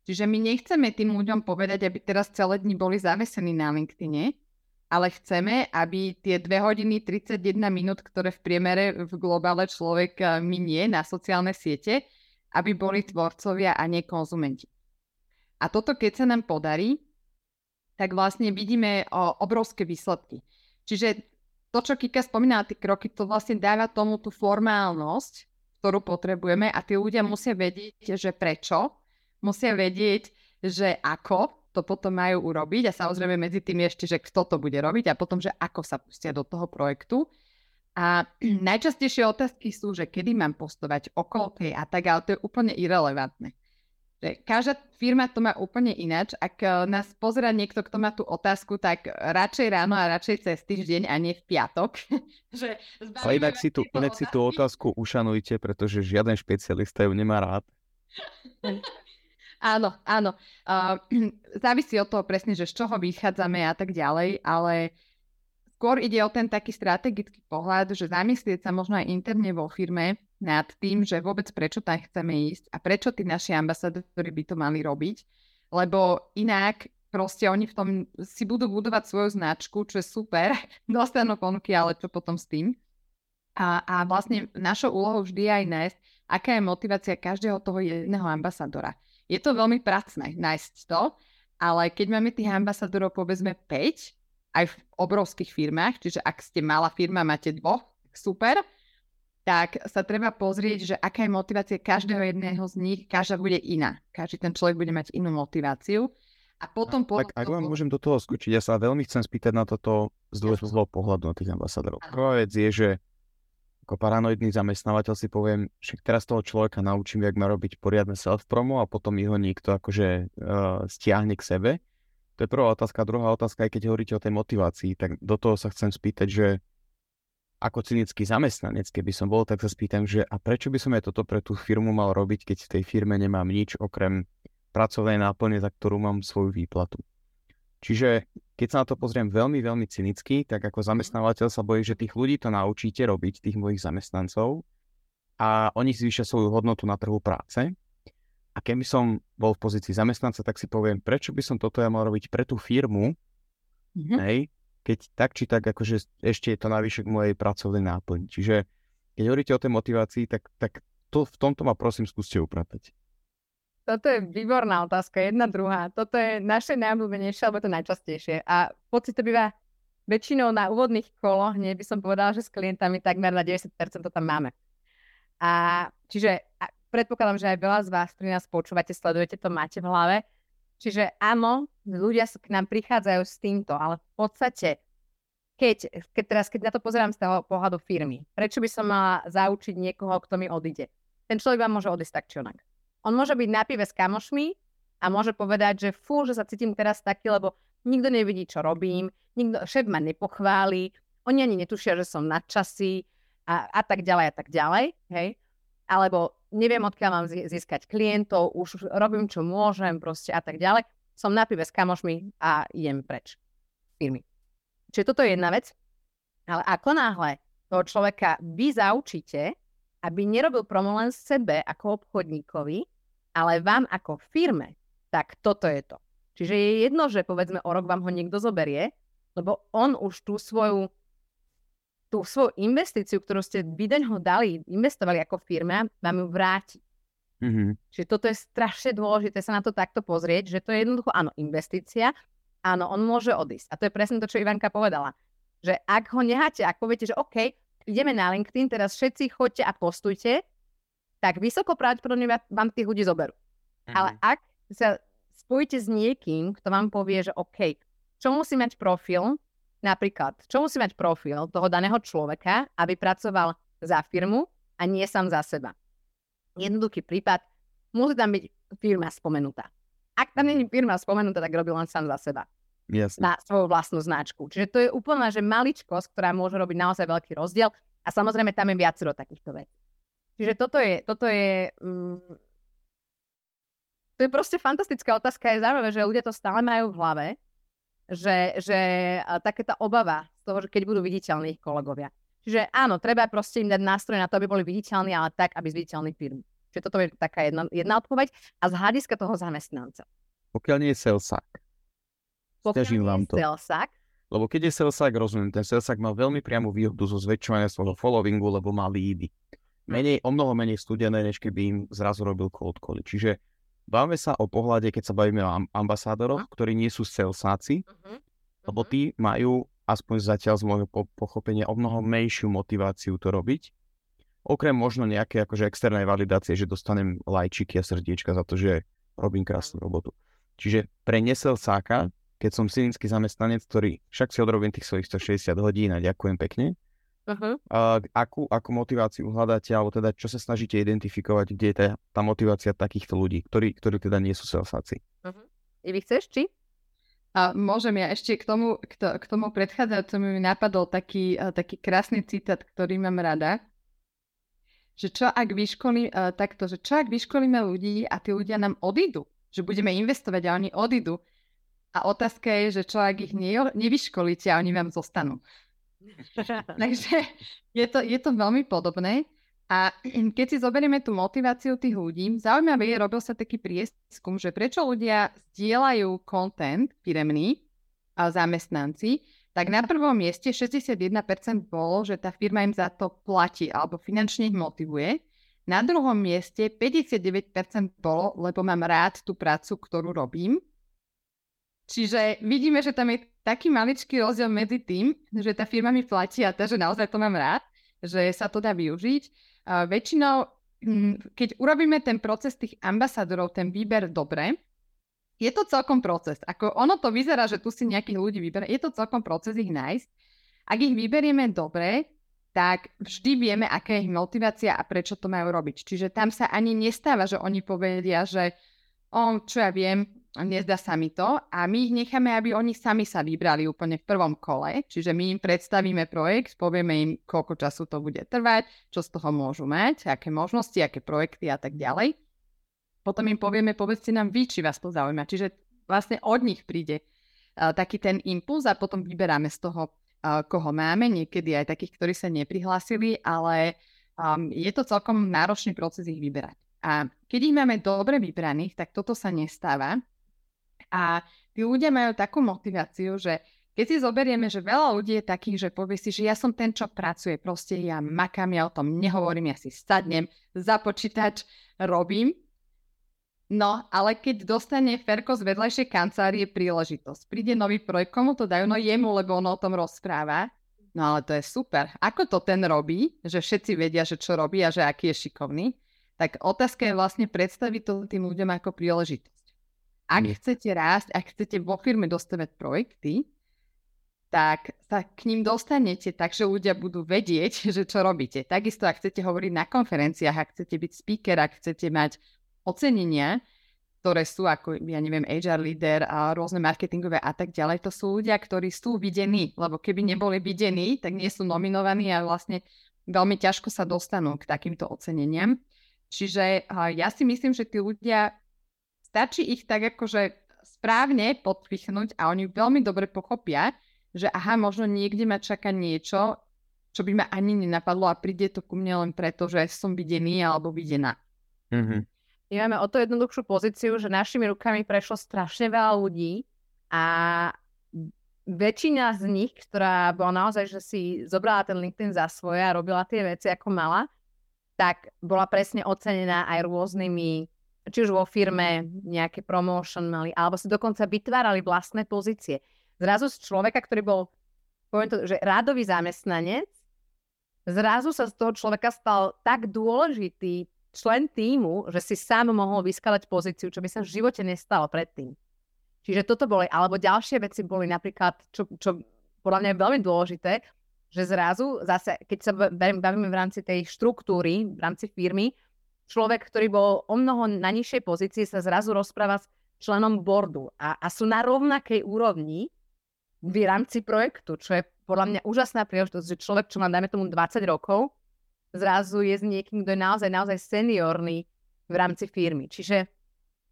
Čiže my nechceme tým ľuďom povedať, aby teraz celé dni boli zavesení na LinkedIne, ale chceme, aby tie 2 hodiny 31 minút, ktoré v priemere v globále človek eh, minie na sociálne siete, aby boli tvorcovia a nie konzumenti. A toto, keď sa nám podarí, tak vlastne vidíme o, obrovské výsledky. Čiže to, čo Kika spomínala, tie kroky, to vlastne dáva tomu tú formálnosť, ktorú potrebujeme a tí ľudia musia vedieť, že prečo, musia vedieť, že ako to potom majú urobiť a samozrejme medzi tým ešte, že kto to bude robiť a potom, že ako sa pustia do toho projektu. A najčastejšie otázky sú, že kedy mám postovať, okolo tej a tak, ale to je úplne irrelevantné. Každá firma to má úplne ináč. Ak eh, nás pozera niekto, kto má tú otázku, tak radšej ráno a radšej cez týždeň a nie v piatok. že Ale inak si, tú, inak si tú otázku ušanujte, pretože žiaden špecialista ju nemá rád. áno, áno. Uh, závisí od toho presne, že z čoho vychádzame a tak ďalej, ale skôr ide o ten taký strategický pohľad, že zamyslieť sa možno aj interne vo firme, nad tým, že vôbec prečo tam chceme ísť a prečo tí naši ambasadori by to mali robiť, lebo inak proste oni v tom si budú budovať svoju značku, čo je super, dostanú ponuky, ale čo potom s tým. A, a vlastne našou úlohou vždy je aj nájsť, aká je motivácia každého toho jedného ambasadora. Je to veľmi pracné nájsť to, ale keď máme tých ambasadorov povedzme 5, aj v obrovských firmách, čiže ak ste malá firma, máte dvoch, super, tak sa treba pozrieť, že aká je motivácia každého jedného z nich, každá bude iná. Každý ten človek bude mať inú motiváciu. A potom... A, tak, ak vám môžem do toho skočiť, ja sa veľmi chcem spýtať na toto z dôležitého pohľadu na tých ambasádorov. Prvá vec je, že ako paranoidný zamestnávateľ si poviem, že teraz toho človeka naučím, jak má robiť poriadne self-promo a potom jeho niekto akože uh, stiahne k sebe. To je prvá otázka. Druhá otázka, aj keď hovoríte o tej motivácii, tak do toho sa chcem spýtať, že ako cynický zamestnanec, keby som bol, tak sa spýtam, že a prečo by som aj toto pre tú firmu mal robiť, keď v tej firme nemám nič okrem pracovnej náplne, za ktorú mám svoju výplatu. Čiže keď sa na to pozriem veľmi, veľmi cynicky, tak ako zamestnávateľ sa bojí, že tých ľudí to naučíte robiť, tých mojich zamestnancov, a oni zvýšia svoju hodnotu na trhu práce. A keby som bol v pozícii zamestnanca, tak si poviem, prečo by som toto ja mal robiť pre tú firmu, mm-hmm. hej, keď tak či tak, akože ešte je to navyše k mojej pracovnej náplň. Čiže keď hovoríte o tej motivácii, tak, tak to, v tomto ma prosím skúste upratať. Toto je výborná otázka, jedna druhá. Toto je naše najobľúbenejšie, alebo to najčastejšie. A pocit to býva väčšinou na úvodných koloch, hneď by som povedala, že s klientami takmer na 90% to tam máme. A čiže a predpokladám, že aj veľa z vás, ktorí nás počúvate, sledujete, to máte v hlave. Čiže áno, ľudia k nám prichádzajú s týmto, ale v podstate, keď, keď teraz, keď na to pozerám z toho pohľadu firmy, prečo by som mala zaučiť niekoho, kto mi odíde? Ten človek vám môže odísť tak či onak. On môže byť na pive s kamošmi a môže povedať, že fú, že sa cítim teraz taký, lebo nikto nevidí, čo robím, nikto, šéf ma nepochváli, oni ani netušia, že som na časy a, a tak ďalej a tak ďalej, hej. Alebo neviem, odkiaľ mám získať klientov, už robím, čo môžem, proste a tak ďalej. Som na pive s kamošmi a idem preč firmy. Čiže toto je jedna vec. Ale ako náhle toho človeka vy zaučíte, aby nerobil promo len sebe ako obchodníkovi, ale vám ako firme, tak toto je to. Čiže je jedno, že povedzme o rok vám ho niekto zoberie, lebo on už tú svoju tú svoju investíciu, ktorú ste vy ho dali, investovali ako firma, vám ju vráti. Mm-hmm. Čiže toto je strašne dôležité sa na to takto pozrieť, že to je jednoducho, áno, investícia, áno, on môže odísť. A to je presne to, čo Ivanka povedala. Že ak ho necháte, ak poviete, že OK, ideme na LinkedIn, teraz všetci choďte a postujte, tak vysoko pravdepodobne vám tých ľudí zoberú. Mm-hmm. Ale ak sa spojíte s niekým, kto vám povie, že OK, čo musí mať profil, napríklad, čo musí mať profil toho daného človeka, aby pracoval za firmu a nie sám za seba. Jednoduchý prípad, musí tam byť firma spomenutá. Ak tam nie je firma spomenutá, tak robí len sám za seba. Jasne. Na svoju vlastnú značku. Čiže to je úplná, že maličkosť, ktorá môže robiť naozaj veľký rozdiel. A samozrejme tam je viacero takýchto vecí. Čiže toto je, toto je, mm, to je proste fantastická otázka. Je zaujímavé, že ľudia to stále majú v hlave, že, že taká tá obava z toho, že keď budú viditeľní kolegovia. Čiže áno, treba proste im dať nástroj na to, aby boli viditeľní, ale tak, aby zviditeľní firmy. Čiže toto je taká jedna, jedna odpoveď. A z hľadiska toho zamestnanca. Pokiaľ nie je selsák. Pokiaľ vám to. Selsák, lebo keď je selsák, rozumiem, ten selsák mal veľmi priamu výhodu zo zväčšovania svojho followingu, lebo má lídy menej, o mnoho menej studené, než keby im zrazu robil cold call. Čiže bavíme sa o pohľade, keď sa bavíme o ambasádoroch, ktorí nie sú salesáci, uh-huh. lebo mhm. tí majú, aspoň zatiaľ z môjho po- pochopenia, o mnoho menšiu motiváciu to robiť. Okrem možno nejaké akože externej validácie, že dostanem lajčiky a srdiečka za to, že robím krásnu robotu. Čiže pre neselsáka, keď som cynický zamestnanec, ktorý však si odrobím tých svojich 160 hodín a ďakujem pekne, Uh-huh. Uh, akú, akú motiváciu hľadáte, alebo teda čo sa snažíte identifikovať, kde je tá, tá motivácia takýchto ľudí, ktorí, ktorí teda nie sú selsáci? Uh-huh. Ivi, chceš, či? A môžem ja ešte k tomu, k, to, k tomu predchádzajúcemu mi napadol taký, taký krásny citát, ktorý mám rada, že čo ak vyškolí, takto, že čo ak vyškolíme ľudí a tí ľudia nám odídu, že budeme investovať a oni odídu. A otázka je, že čo ak ich ne, nevyškolíte a oni vám zostanú. Takže je to, je to veľmi podobné. A keď si zoberieme tú motiváciu tých ľudí, zaujímavé je, robil sa taký prieskum, že prečo ľudia zdieľajú content firemný a zamestnanci, tak na prvom mieste 61% bolo, že tá firma im za to platí alebo finančne ich motivuje. Na druhom mieste 59% bolo, lebo mám rád tú prácu, ktorú robím. Čiže vidíme, že tam je taký maličký rozdiel medzi tým, že tá firma mi platí a tá, že naozaj to mám rád, že sa to dá využiť. A väčšinou, mm, keď urobíme ten proces tých ambasadorov, ten výber dobre, je to celkom proces. Ako ono to vyzerá, že tu si nejakých ľudí vyberá, je to celkom proces ich nájsť. Ak ich vyberieme dobre, tak vždy vieme, aká je ich motivácia a prečo to majú robiť. Čiže tam sa ani nestáva, že oni povedia, že o, čo ja viem, nezdá sa mi to a my ich necháme, aby oni sami sa vybrali úplne v prvom kole, čiže my im predstavíme projekt, povieme im, koľko času to bude trvať, čo z toho môžu mať, aké možnosti, aké projekty a tak ďalej. Potom im povieme, povedzte nám vy, či vás to zaujíma. Čiže vlastne od nich príde uh, taký ten impuls a potom vyberáme z toho, uh, koho máme, niekedy aj takých, ktorí sa neprihlásili, ale um, je to celkom náročný proces ich vyberať. A keď ich máme dobre vybraných, tak toto sa nestáva. A tí ľudia majú takú motiváciu, že keď si zoberieme, že veľa ľudí je takých, že povie si, že ja som ten, čo pracuje, proste ja makám, ja o tom nehovorím, ja si sadnem za počítač, robím. No, ale keď dostane Ferko z vedľajšej kancelárie príležitosť, príde nový projekt, komu to dajú? No jemu, lebo on o tom rozpráva. No ale to je super. Ako to ten robí, že všetci vedia, že čo robí a že aký je šikovný? tak otázka je vlastne predstaviť to tým ľuďom ako príležitosť. Ak Nie. chcete rásť, ak chcete vo firme dostavať projekty, tak sa k ním dostanete tak, že ľudia budú vedieť, že čo robíte. Takisto, ak chcete hovoriť na konferenciách, ak chcete byť speaker, ak chcete mať ocenenia, ktoré sú ako, ja neviem, HR leader a rôzne marketingové a tak ďalej, to sú ľudia, ktorí sú videní, lebo keby neboli videní, tak nie sú nominovaní a vlastne veľmi ťažko sa dostanú k takýmto oceneniam. Čiže ja si myslím, že tí ľudia, stačí ich tak akože správne podpichnúť a oni veľmi dobre pochopia, že aha, možno niekde ma čaká niečo, čo by ma ani nenapadlo a príde to ku mne len preto, že som videný alebo videná. Mm-hmm. My máme o to jednoduchšiu pozíciu, že našimi rukami prešlo strašne veľa ľudí a väčšina z nich, ktorá bola naozaj, že si zobrala ten LinkedIn za svoje a robila tie veci ako mala, tak bola presne ocenená aj rôznymi, či už vo firme nejaké promotion mali, alebo si dokonca vytvárali vlastné pozície. Zrazu z človeka, ktorý bol, poviem to, že rádový zamestnanec, zrazu sa z toho človeka stal tak dôležitý člen týmu, že si sám mohol vyskladať pozíciu, čo by sa v živote nestalo predtým. Čiže toto boli, alebo ďalšie veci boli napríklad, čo, čo podľa mňa je veľmi dôležité, že zrazu, zase, keď sa bavíme v rámci tej štruktúry, v rámci firmy, človek, ktorý bol o mnoho na nižšej pozícii, sa zrazu rozpráva s členom boardu a, a sú na rovnakej úrovni v rámci projektu, čo je podľa mňa úžasná príležitosť, že človek, čo má, dajme tomu, 20 rokov, zrazu je s niekým, kto je naozaj, naozaj seniorný v rámci firmy. Čiže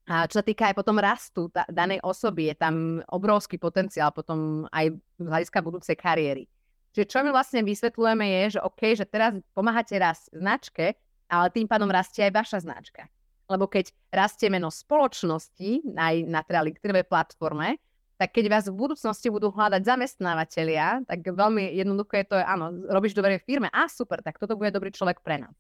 a čo sa týka aj potom rastu ta, danej osoby, je tam obrovský potenciál potom aj z hľadiska budúcej kariéry. Čiže čo my vlastne vysvetľujeme je, že OK, že teraz pomáhate raz značke, ale tým pádom rastie aj vaša značka. Lebo keď rastie meno spoločnosti aj na teda LinkedInovej platforme, tak keď vás v budúcnosti budú hľadať zamestnávateľia, tak veľmi jednoducho je to, áno, robíš dobre v firme, a super, tak toto bude dobrý človek pre nás.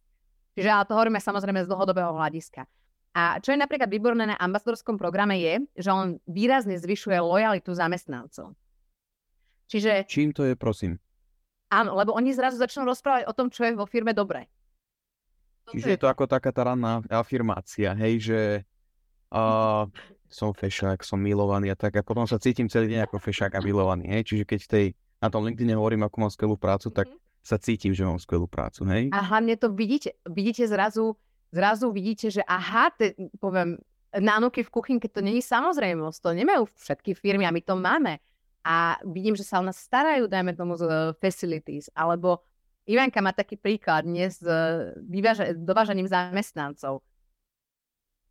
Čiže ale to hovoríme samozrejme z dlhodobého hľadiska. A čo je napríklad výborné na ambasadorskom programe je, že on výrazne zvyšuje lojalitu zamestnancov. Čiže... Čím to je, prosím? Áno, lebo oni zrazu začnú rozprávať o tom, čo je vo firme dobré. Čiže je to ako taká tá ranná afirmácia, hej, že uh, som fešák, som milovaný a tak a potom sa cítim celý deň ako fešák a milovaný, hej. Čiže keď tej, na tom LinkedIn hovorím, ako mám skvelú prácu, tak mm-hmm. sa cítim, že mám skvelú prácu, hej. A hlavne to vidíte, vidíte zrazu, zrazu vidíte, že aha, te, poviem, nánuky v kuchynke, to není samozrejmosť, to nemajú všetky firmy a my to máme a vidím, že sa o nás starajú, dajme tomu, z uh, facilities, alebo Ivanka má taký príklad dnes s uh, vyváža- dovážaním zamestnancov.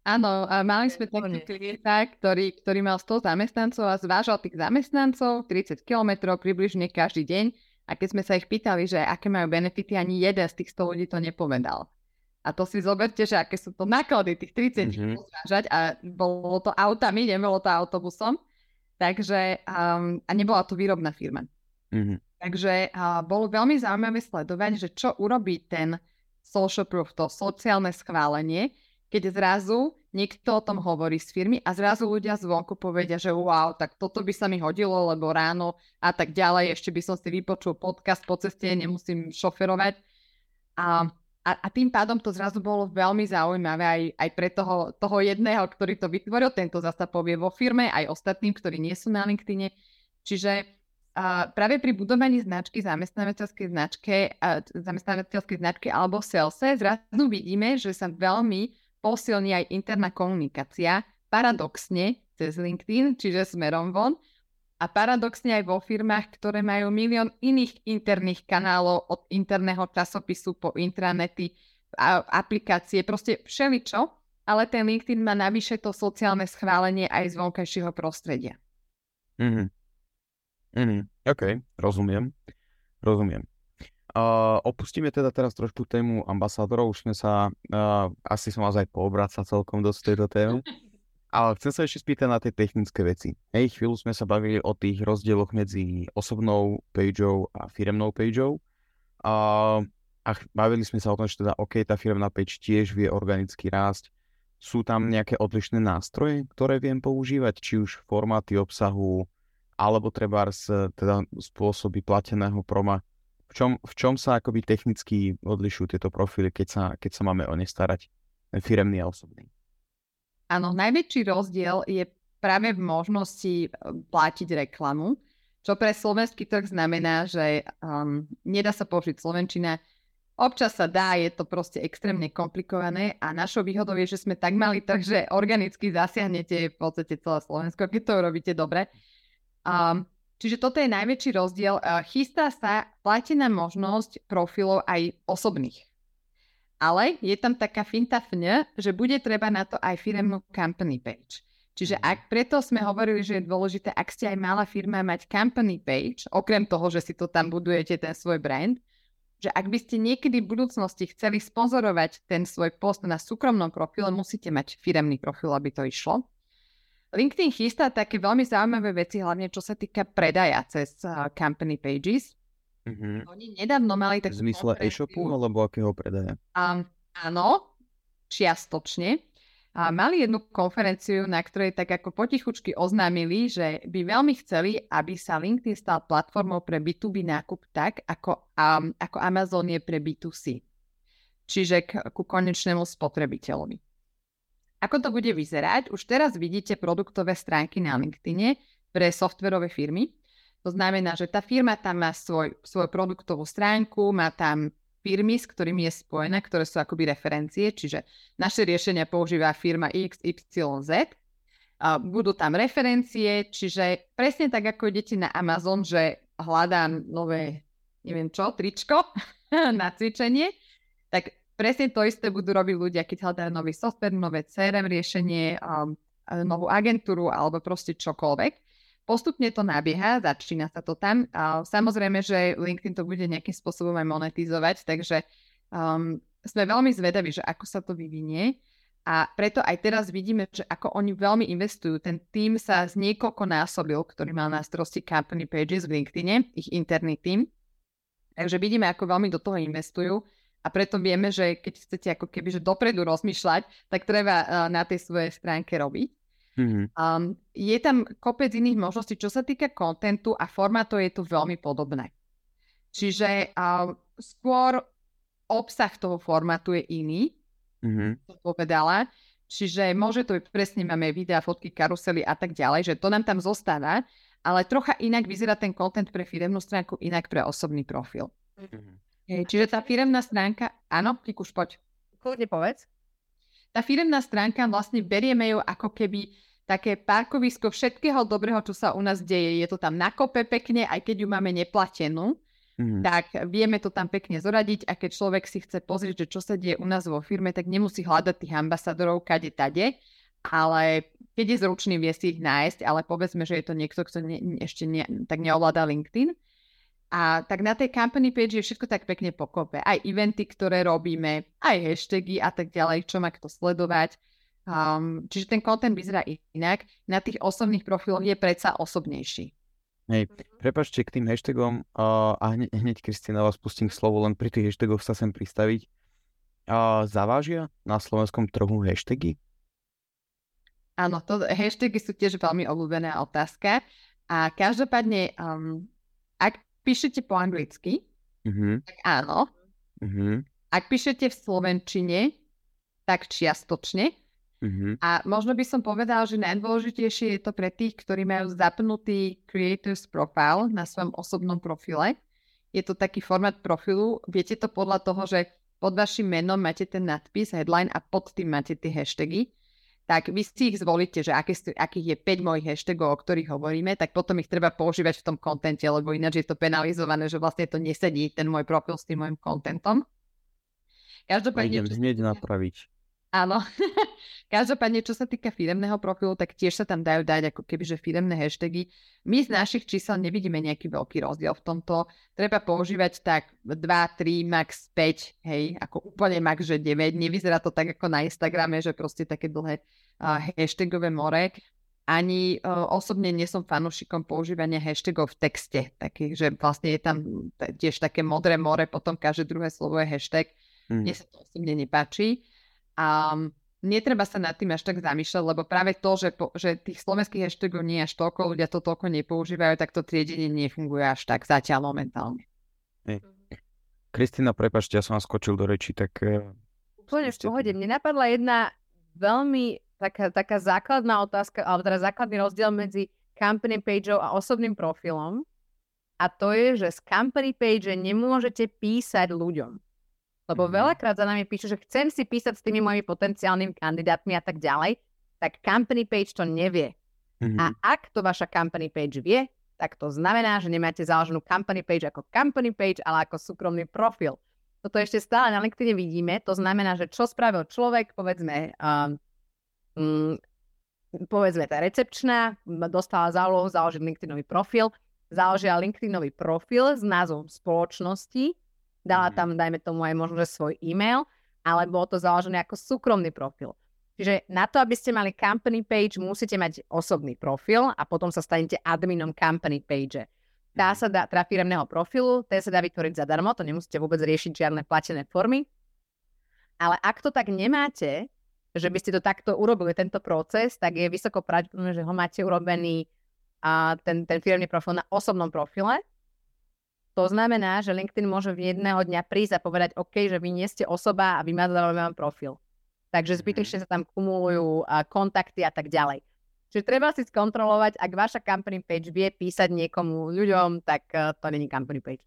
Áno, a mali sme taký klienta, ktorý, ktorý mal 100 zamestnancov a zvážal tých zamestnancov 30 km približne každý deň a keď sme sa ich pýtali, že aké majú benefity, ani jeden z tých 100 ľudí to nepovedal. A to si zoberte, že aké sú to náklady tých 30 mm-hmm. zvážať a bolo to autami, nebolo to autobusom. Takže, um, a nebola to výrobná firma. Mm-hmm. Takže uh, bolo veľmi zaujímavé sledovať, že čo urobí ten social proof, to sociálne schválenie, keď zrazu niekto o tom hovorí z firmy a zrazu ľudia zvonku povedia, že wow, tak toto by sa mi hodilo, lebo ráno a tak ďalej, ešte by som si vypočul podcast po ceste, nemusím šoferovať. A a, a tým pádom to zrazu bolo veľmi zaujímavé aj, aj pre toho, toho jedného, ktorý to vytvoril, tento zasa povie vo firme, aj ostatným, ktorí nie sú na LinkedIne. Čiže práve pri budovaní značky, zamestnávateľskej značke, zamestnávateľskej značky alebo salese zrazu vidíme, že sa veľmi posilní aj interná komunikácia, paradoxne cez LinkedIn, čiže smerom von. A paradoxne aj vo firmách, ktoré majú milión iných interných kanálov od interného časopisu po intranety, aplikácie, proste všeličo, ale ten LinkedIn má navyše to sociálne schválenie aj z vonkajšieho prostredia. Mm-hmm. Mm-hmm. OK, rozumiem. Rozumiem. Uh, opustíme teda teraz trošku tému ambasádorov, už sme sa, uh, asi som vás aj poobracal celkom dosť tejto témy, ale chcem sa ešte spýtať na tie technické veci. Hej, chvíľu sme sa bavili o tých rozdieloch medzi osobnou pageou a firemnou pageou. Uh, a bavili sme sa o tom, že teda OK, tá firmná page tiež vie organicky rásť. Sú tam nejaké odlišné nástroje, ktoré viem používať, či už formáty obsahu, alebo treba teda spôsoby plateného proma v čom, v čom sa akoby technicky odlišujú tieto profily, keď sa, keď sa máme o ne starať, firemný a osobný? Áno, najväčší rozdiel je práve v možnosti e, platiť reklamu, čo pre slovenský trh znamená, že um, nedá sa použiť slovenčina, Občas sa dá, je to proste extrémne komplikované a našou výhodou je, že sme tak mali trh, že organicky zasiahnete v podstate celé Slovensko, keď to robíte dobre. Um, Čiže toto je najväčší rozdiel. Chystá sa platená možnosť profilov aj osobných. Ale je tam taká finta fňa, že bude treba na to aj firmnú company page. Čiže ak preto sme hovorili, že je dôležité, ak ste aj malá firma mať company page, okrem toho, že si to tam budujete, ten svoj brand, že ak by ste niekedy v budúcnosti chceli sponzorovať ten svoj post na súkromnom profile, musíte mať firemný profil, aby to išlo. LinkedIn chystá také veľmi zaujímavé veci, hlavne čo sa týka predaja cez uh, company pages. Mm-hmm. Oni nedávno mali takú V zmysle e-shopu alebo akého predaja? Um, áno, čiastočne. A mali jednu konferenciu, na ktorej tak ako potichučky oznámili, že by veľmi chceli, aby sa LinkedIn stal platformou pre B2B nákup tak, ako, um, ako Amazon je pre B2C. Čiže k, ku konečnému spotrebiteľovi. Ako to bude vyzerať? Už teraz vidíte produktové stránky na LinkedIne pre softverové firmy. To znamená, že tá firma tam má svoj, svoju produktovú stránku, má tam firmy, s ktorými je spojená, ktoré sú akoby referencie, čiže naše riešenia používa firma XYZ. Budú tam referencie, čiže presne tak, ako idete na Amazon, že hľadám nové, neviem čo, tričko na cvičenie, tak presne to isté budú robiť ľudia, keď hľadajú nový software, nové CRM riešenie, um, novú agentúru alebo proste čokoľvek. Postupne to nabieha, začína sa to tam. A samozrejme, že LinkedIn to bude nejakým spôsobom aj monetizovať, takže um, sme veľmi zvedaví, že ako sa to vyvinie. A preto aj teraz vidíme, že ako oni veľmi investujú. Ten tým sa z niekoľko násobil, ktorý mal na starosti company pages v LinkedIne, ich interný tým. Takže vidíme, ako veľmi do toho investujú. A preto vieme, že keď chcete ako keby že dopredu rozmýšľať, tak treba uh, na tej svojej stránke robiť. Mm-hmm. Um, je tam kopec iných možností, čo sa týka kontentu a formátu je tu veľmi podobné. Čiže uh, skôr obsah toho formátu je iný, mm-hmm. to povedala. Čiže môže to byť, presne máme videá, fotky, karusely a tak ďalej, že to nám tam zostáva, ale trocha inak vyzerá ten kontent pre firemnú stránku, inak pre osobný profil. Mm-hmm. Hej, čiže tá firemná stránka, áno, Kikuš, poď. Kľudne povedz. Tá firemná stránka, vlastne berieme ju ako keby také parkovisko všetkého dobrého, čo sa u nás deje. Je to tam na kope pekne, aj keď ju máme neplatenú, mm. tak vieme to tam pekne zoradiť a keď človek si chce pozrieť, že čo sa deje u nás vo firme, tak nemusí hľadať tých ambasadorov kade tade, ale keď je zručný, vie si ich nájsť, ale povedzme, že je to niekto, kto ne, ešte ne, tak neovláda LinkedIn, a tak na tej company page je všetko tak pekne pokope. Aj eventy, ktoré robíme, aj hashtagy a tak ďalej, čo má kto sledovať. Um, čiže ten content vyzerá inak. Na tých osobných profiloch je predsa osobnejší. Hej, prepačte k tým hashtagom uh, a hneď, hneď Kristina vás pustím k slovu, len pri tých hashtagoch sa sem pristaviť. Uh, zavážia na slovenskom trhu hashtagy? Áno, to, hashtagy sú tiež veľmi obľúbená otázka. A každopádne, um, ak píšete po anglicky, mm-hmm. tak áno. Mm-hmm. Ak píšete v slovenčine, tak čiastočne. Mm-hmm. A možno by som povedal, že najdôležitejšie je to pre tých, ktorí majú zapnutý Creators Profile na svojom osobnom profile. Je to taký formát profilu. Viete to podľa toho, že pod vašim menom máte ten nadpis, headline a pod tým máte tie hashtagy tak vy si ich zvolíte, že aké, akých je 5 mojich hashtagov, o ktorých hovoríme, tak potom ich treba používať v tom kontente, lebo ináč je to penalizované, že vlastne to nesedí ten môj profil s tým môjim kontentom. Každopádne... Idem hneď napraviť. Áno. Každopádne, čo sa týka firemného profilu, tak tiež sa tam dajú dať ako keby, že firemné hashtagy. My z našich čísel nevidíme nejaký veľký rozdiel v tomto. Treba používať tak 2, 3, max 5, hej, ako úplne max, že 9. Nevyzerá to tak ako na Instagrame, že proste také dlhé uh, hashtagové more. Ani uh, osobne nie som fanúšikom používania hashtagov v texte, takých, že vlastne je tam tiež také modré more, potom každé druhé slovo je hashtag. Mm. Mne sa to osobne nepáči. A netreba sa nad tým až tak zamýšľať, lebo práve to, že, po, že tých slovenských hashtagov nie až toľko, ľudia to toľko nepoužívajú, tak to triedenie nefunguje až tak zatiaľ momentálne. Kristina, prepačte, ja som vám skočil do reči, tak... Eh, Úplne v pohode. Mne napadla jedna veľmi taká, taká základná otázka, alebo teda základný rozdiel medzi company pageou a osobným profilom. A to je, že z company page nemôžete písať ľuďom. Lebo mm-hmm. veľakrát za nami píšu, že chcem si písať s tými mojimi potenciálnymi kandidátmi a tak ďalej, tak company page to nevie. Mm-hmm. A ak to vaša company page vie, tak to znamená, že nemáte založenú company page ako company page, ale ako súkromný profil. Toto ešte stále na LinkedIn vidíme. To znamená, že čo spravil človek, povedzme, um, um, povedzme tá recepčná, dostala za úlohu založiť LinkedInový profil, založila LinkedInový profil s názvom spoločnosti, Dala mhm. tam, dajme tomu, aj možno, že svoj e-mail, ale bolo to založené ako súkromný profil. Čiže na to, aby ste mali company page, musíte mať osobný profil a potom sa stanete adminom company page. Dá mhm. sa dá, teda firemného profilu, ten sa dá vytvoriť zadarmo, to nemusíte vôbec riešiť žiadne platené formy. Ale ak to tak nemáte, že by ste to takto urobili, tento proces, tak je vysoko pravdepodobné, že ho máte urobený a ten, ten firmný profil na osobnom profile to znamená, že LinkedIn môže v jedného dňa prísť a povedať, OK, že vy nie ste osoba a vymazávame vám profil. Takže zbytočne sa tam kumulujú kontakty a tak ďalej. Čiže treba si skontrolovať, ak vaša company page vie písať niekomu ľuďom, tak uh, to není company page.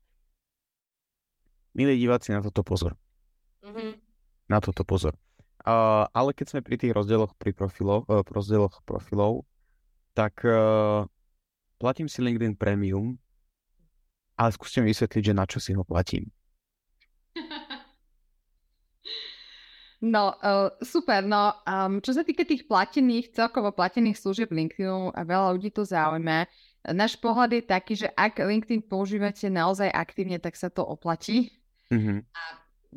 Milí diváci, na toto pozor. Mm-hmm. Na toto pozor. Uh, ale keď sme pri tých rozdieloch pri profiloch, uh, rozdieloch profilov, tak uh, platím si LinkedIn Premium ale skúste mi vysvetliť, že na čo si ho platím. No, uh, super. No, um, čo sa týka tých platených, celkovo platených služieb LinkedInu, a veľa ľudí to zaujíma, náš pohľad je taký, že ak LinkedIn používate naozaj aktívne, tak sa to oplatí. Mm-hmm. A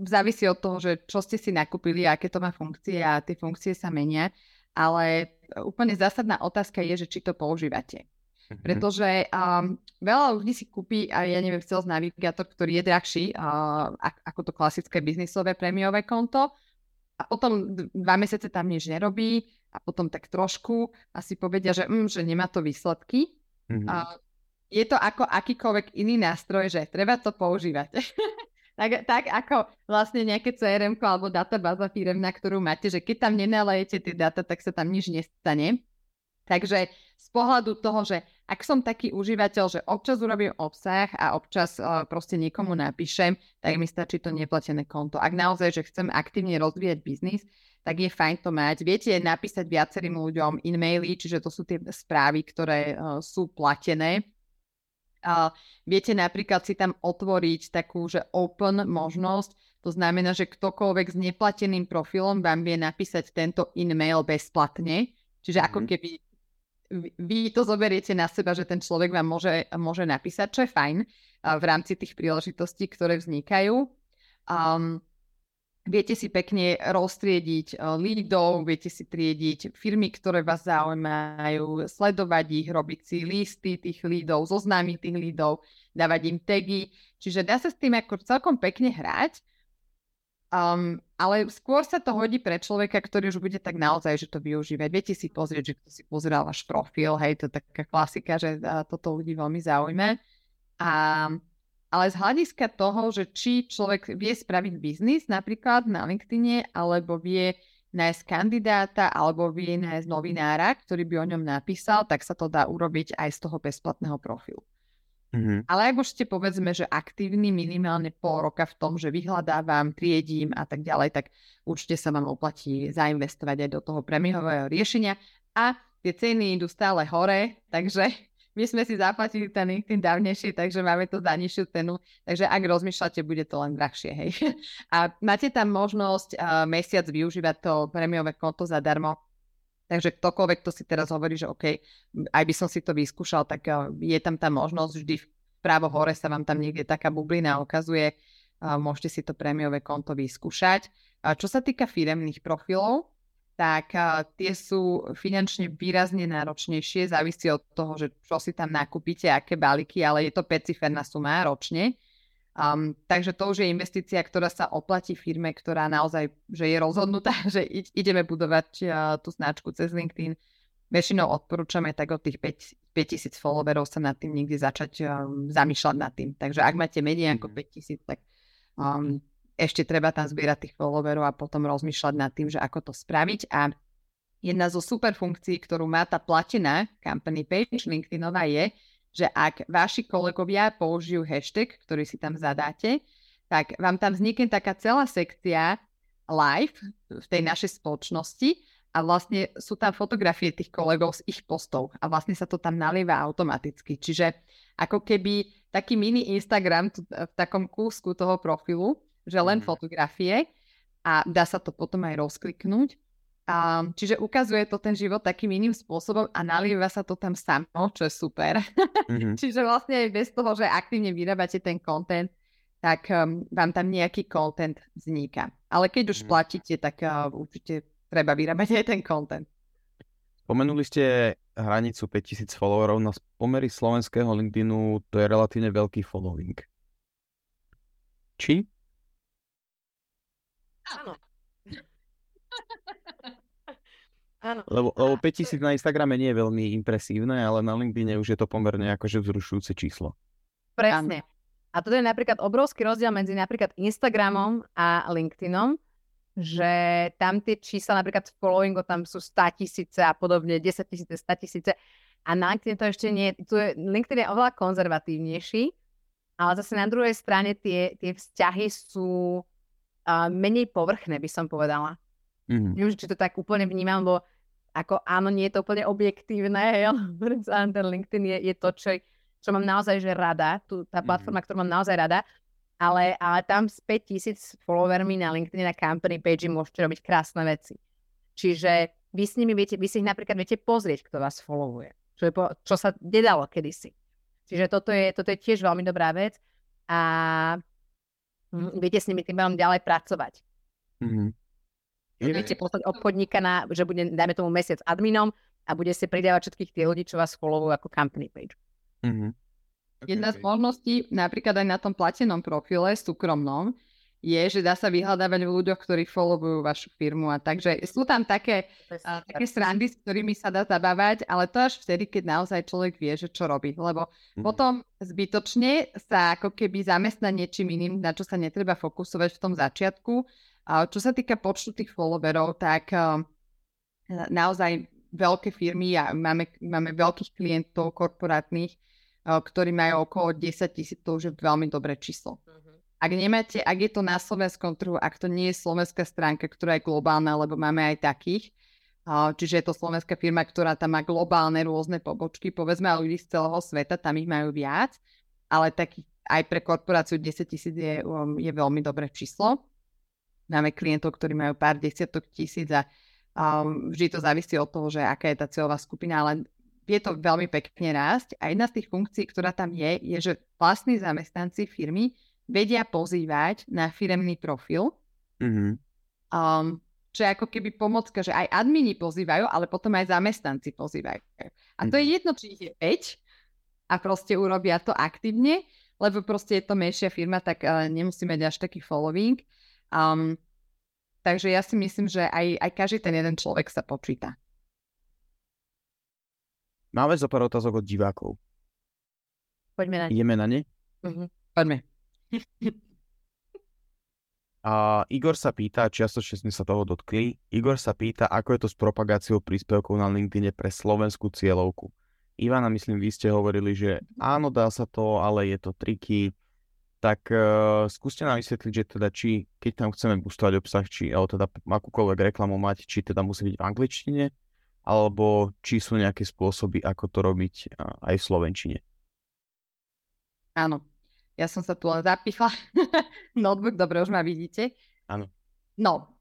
závisí od toho, že čo ste si nakúpili, aké to má funkcie a tie funkcie sa menia. Ale úplne zásadná otázka je, že či to používate. Mhm. Pretože um, veľa ľudí si kúpi, a ja neviem, cel navigátor, ktorý je drahší uh, ako to klasické biznisové prémiové konto a potom dva mesiace tam nič nerobí a potom tak trošku asi povedia, že, mm, že nemá to výsledky. Mm-hmm. Uh, je to ako akýkoľvek iný nástroj, že treba to používať. tak, tak ako vlastne nejaké CRM alebo databáza na ktorú máte, že keď tam nenalejete tie data, tak sa tam nič nestane. Takže z pohľadu toho, že ak som taký užívateľ, že občas urobím obsah a občas uh, proste niekomu napíšem, tak mi stačí to neplatené konto. Ak naozaj, že chcem aktívne rozvíjať biznis, tak je fajn to mať. Viete napísať viacerým ľuďom e-maily, čiže to sú tie správy, ktoré uh, sú platené. Uh, viete napríklad si tam otvoriť takú, že open možnosť, to znamená, že ktokoľvek s neplateným profilom vám vie napísať tento e-mail bezplatne, čiže mm-hmm. ako mhm. keby vy to zoberiete na seba, že ten človek vám môže, môže napísať, čo je fajn v rámci tých príležitostí, ktoré vznikajú. Um, viete si pekne roztriediť uh, lídov, viete si triediť firmy, ktoré vás zaujímajú, sledovať ich, robiť si listy tých lídov, zoznámiť tých lídov, dávať im tagy. Čiže dá sa s tým ako celkom pekne hrať. Um, ale skôr sa to hodí pre človeka, ktorý už bude tak naozaj, že to využívať. Viete si pozrieť, že kto si pozeral váš profil, hej, to je taká klasika, že toto ľudí veľmi zaujíma. A, ale z hľadiska toho, že či človek vie spraviť biznis napríklad na LinkedIne, alebo vie nájsť kandidáta, alebo vie nájsť novinára, ktorý by o ňom napísal, tak sa to dá urobiť aj z toho bezplatného profilu. Mm-hmm. Ale ak už ste povedzme, že aktívni minimálne pol roka v tom, že vyhľadávam, triedím a tak ďalej, tak určite sa vám oplatí zainvestovať aj do toho premihového riešenia a tie ceny idú stále hore, takže my sme si zaplatili ten LinkedIn dávnejšie, takže máme to za nižšiu cenu, takže ak rozmýšľate, bude to len drahšie, hej. A máte tam možnosť uh, mesiac využívať to prémiové konto zadarmo, Takže ktokoľvek, kto si teraz hovorí, že OK, aj by som si to vyskúšal, tak uh, je tam tá možnosť, vždy v právo hore sa vám tam niekde taká bublina ukazuje, môžete si to prémiové konto vyskúšať. Čo sa týka firemných profilov, tak uh, tie sú finančne výrazne náročnejšie, závisí od toho, že čo si tam nakúpite, aké balíky, ale je to 5 suma ročne. Um, takže to už je investícia, ktorá sa oplatí firme, ktorá naozaj že je rozhodnutá, že ideme budovať uh, tú značku cez LinkedIn. Väčšinou odporúčame tak od tých 5, 5000 followerov sa nad tým niekde začať um, zamýšľať nad tým. Takže ak máte menej ako 5000, mhm. tak um, ešte treba tam zbierať tých followerov a potom rozmýšľať nad tým, že ako to spraviť. A jedna zo super funkcií, ktorú má tá platená company page LinkedInová je, že ak vaši kolegovia použijú hashtag, ktorý si tam zadáte, tak vám tam vznikne taká celá sekcia live v tej našej spoločnosti a vlastne sú tam fotografie tých kolegov z ich postov a vlastne sa to tam nalieva automaticky. Čiže ako keby taký mini Instagram v takom kúsku toho profilu, že len mm. fotografie a dá sa to potom aj rozkliknúť čiže ukazuje to ten život takým iným spôsobom a nalieva sa to tam samo, čo je super. Mm-hmm. čiže vlastne aj bez toho, že aktívne vyrábate ten content, tak um, vám tam nejaký content vzniká. Ale keď už mm-hmm. platíte, tak uh, určite treba vyrábať aj ten content. Spomenuli ste hranicu 5000 followerov. Na pomery slovenského LinkedInu to je relatívne veľký following. Či? Áno. Áno. Lebo, lebo 5000 na Instagrame nie je veľmi impresívne, ale na LinkedIn už je to pomerne akože vzrušujúce číslo. Presne. A toto je napríklad obrovský rozdiel medzi napríklad Instagramom a LinkedInom, že tam tie čísla napríklad v followingu tam sú 100 tisíce a podobne, 10 tisíce, 100 tisíce. A na LinkedIn to ešte nie, tu je, LinkedIn je oveľa konzervatívnejší, ale zase na druhej strane tie, tie vzťahy sú uh, menej povrchné, by som povedala. Mm-hmm. Neviem, či to tak úplne vnímam, lebo ako áno, nie je to úplne objektívne, hej, ale ten LinkedIn je, je to, čo, čo mám naozaj že rada, tu, tá mhm. platforma, mm-hmm. ktorú mám naozaj rada, ale, ale tam s 5000 followermi na LinkedIn na company page môžete robiť krásne veci. Čiže vy s nimi viete, vy si ich napríklad viete pozrieť, kto vás followuje. Čo, je po, čo sa nedalo kedysi. Čiže toto je, toto je tiež veľmi dobrá vec a viete s nimi tým ďalej pracovať. Mm-hmm. Že viete poslať obchodníka na, že bude, dajme tomu mesiac adminom a bude si pridávať všetkých tých ľudí, čo vás followujú ako company page. Mm-hmm. Okay, Jedna okay. z možností, napríklad aj na tom platenom profile, súkromnom, je, že dá sa vyhľadávať v ľuďoch, ktorí followujú vašu firmu a takže sú tam také, a, také srandy, s ktorými sa dá zabávať, ale to až vtedy, keď naozaj človek vie, že čo robí, lebo mm. potom zbytočne sa ako keby zamestná niečím iným, na čo sa netreba fokusovať v tom začiatku čo sa týka počtu tých followerov, tak uh, naozaj veľké firmy a máme, máme veľkých klientov korporátnych, uh, ktorí majú okolo 10 tisíc, to už je veľmi dobré číslo. Uh-huh. Ak nemáte, ak je to na slovenskom trhu, ak to nie je slovenská stránka, ktorá je globálna, lebo máme aj takých, uh, čiže je to slovenská firma, ktorá tam má globálne rôzne pobočky, povedzme ľudí z celého sveta, tam ich majú viac, ale taký aj pre korporáciu 10 tisíc je, um, je veľmi dobré číslo. Máme klientov, ktorí majú pár desiatok tisíc a um, vždy to závisí od toho, že aká je tá cieľová skupina, ale vie to veľmi pekne rásť. A jedna z tých funkcií, ktorá tam je, je, že vlastní zamestnanci firmy vedia pozývať na firemný profil. Mm-hmm. Um, čo je ako keby pomocka, že aj admini pozývajú, ale potom aj zamestnanci pozývajú. A to je mhm. jedno, či ich je 5 a proste urobia to aktívne, lebo proste je to menšia firma, tak uh, nemusí mať až taký following. Um, takže ja si myslím, že aj, aj každý ten jeden človek sa počíta. Máme zo pár otázok od divákov. Poďme na ne. Ideme na ne? Uh-huh. Poďme. A Igor sa pýta, čiastočne sme sa toho dotkli, Igor sa pýta, ako je to s propagáciou príspevkov na LinkedIn pre slovenskú cieľovku. Ivana, myslím, vy ste hovorili, že áno, dá sa to, ale je to triky. Tak uh, skúste nám vysvetliť, že teda či, keď tam chceme boostovať obsah, či, alebo teda akúkoľvek reklamu mať, či teda musí byť v angličtine, alebo či sú nejaké spôsoby, ako to robiť uh, aj v slovenčine. Áno, ja som sa tu len zapichla. Notebook, dobre, už ma vidíte. Áno. No,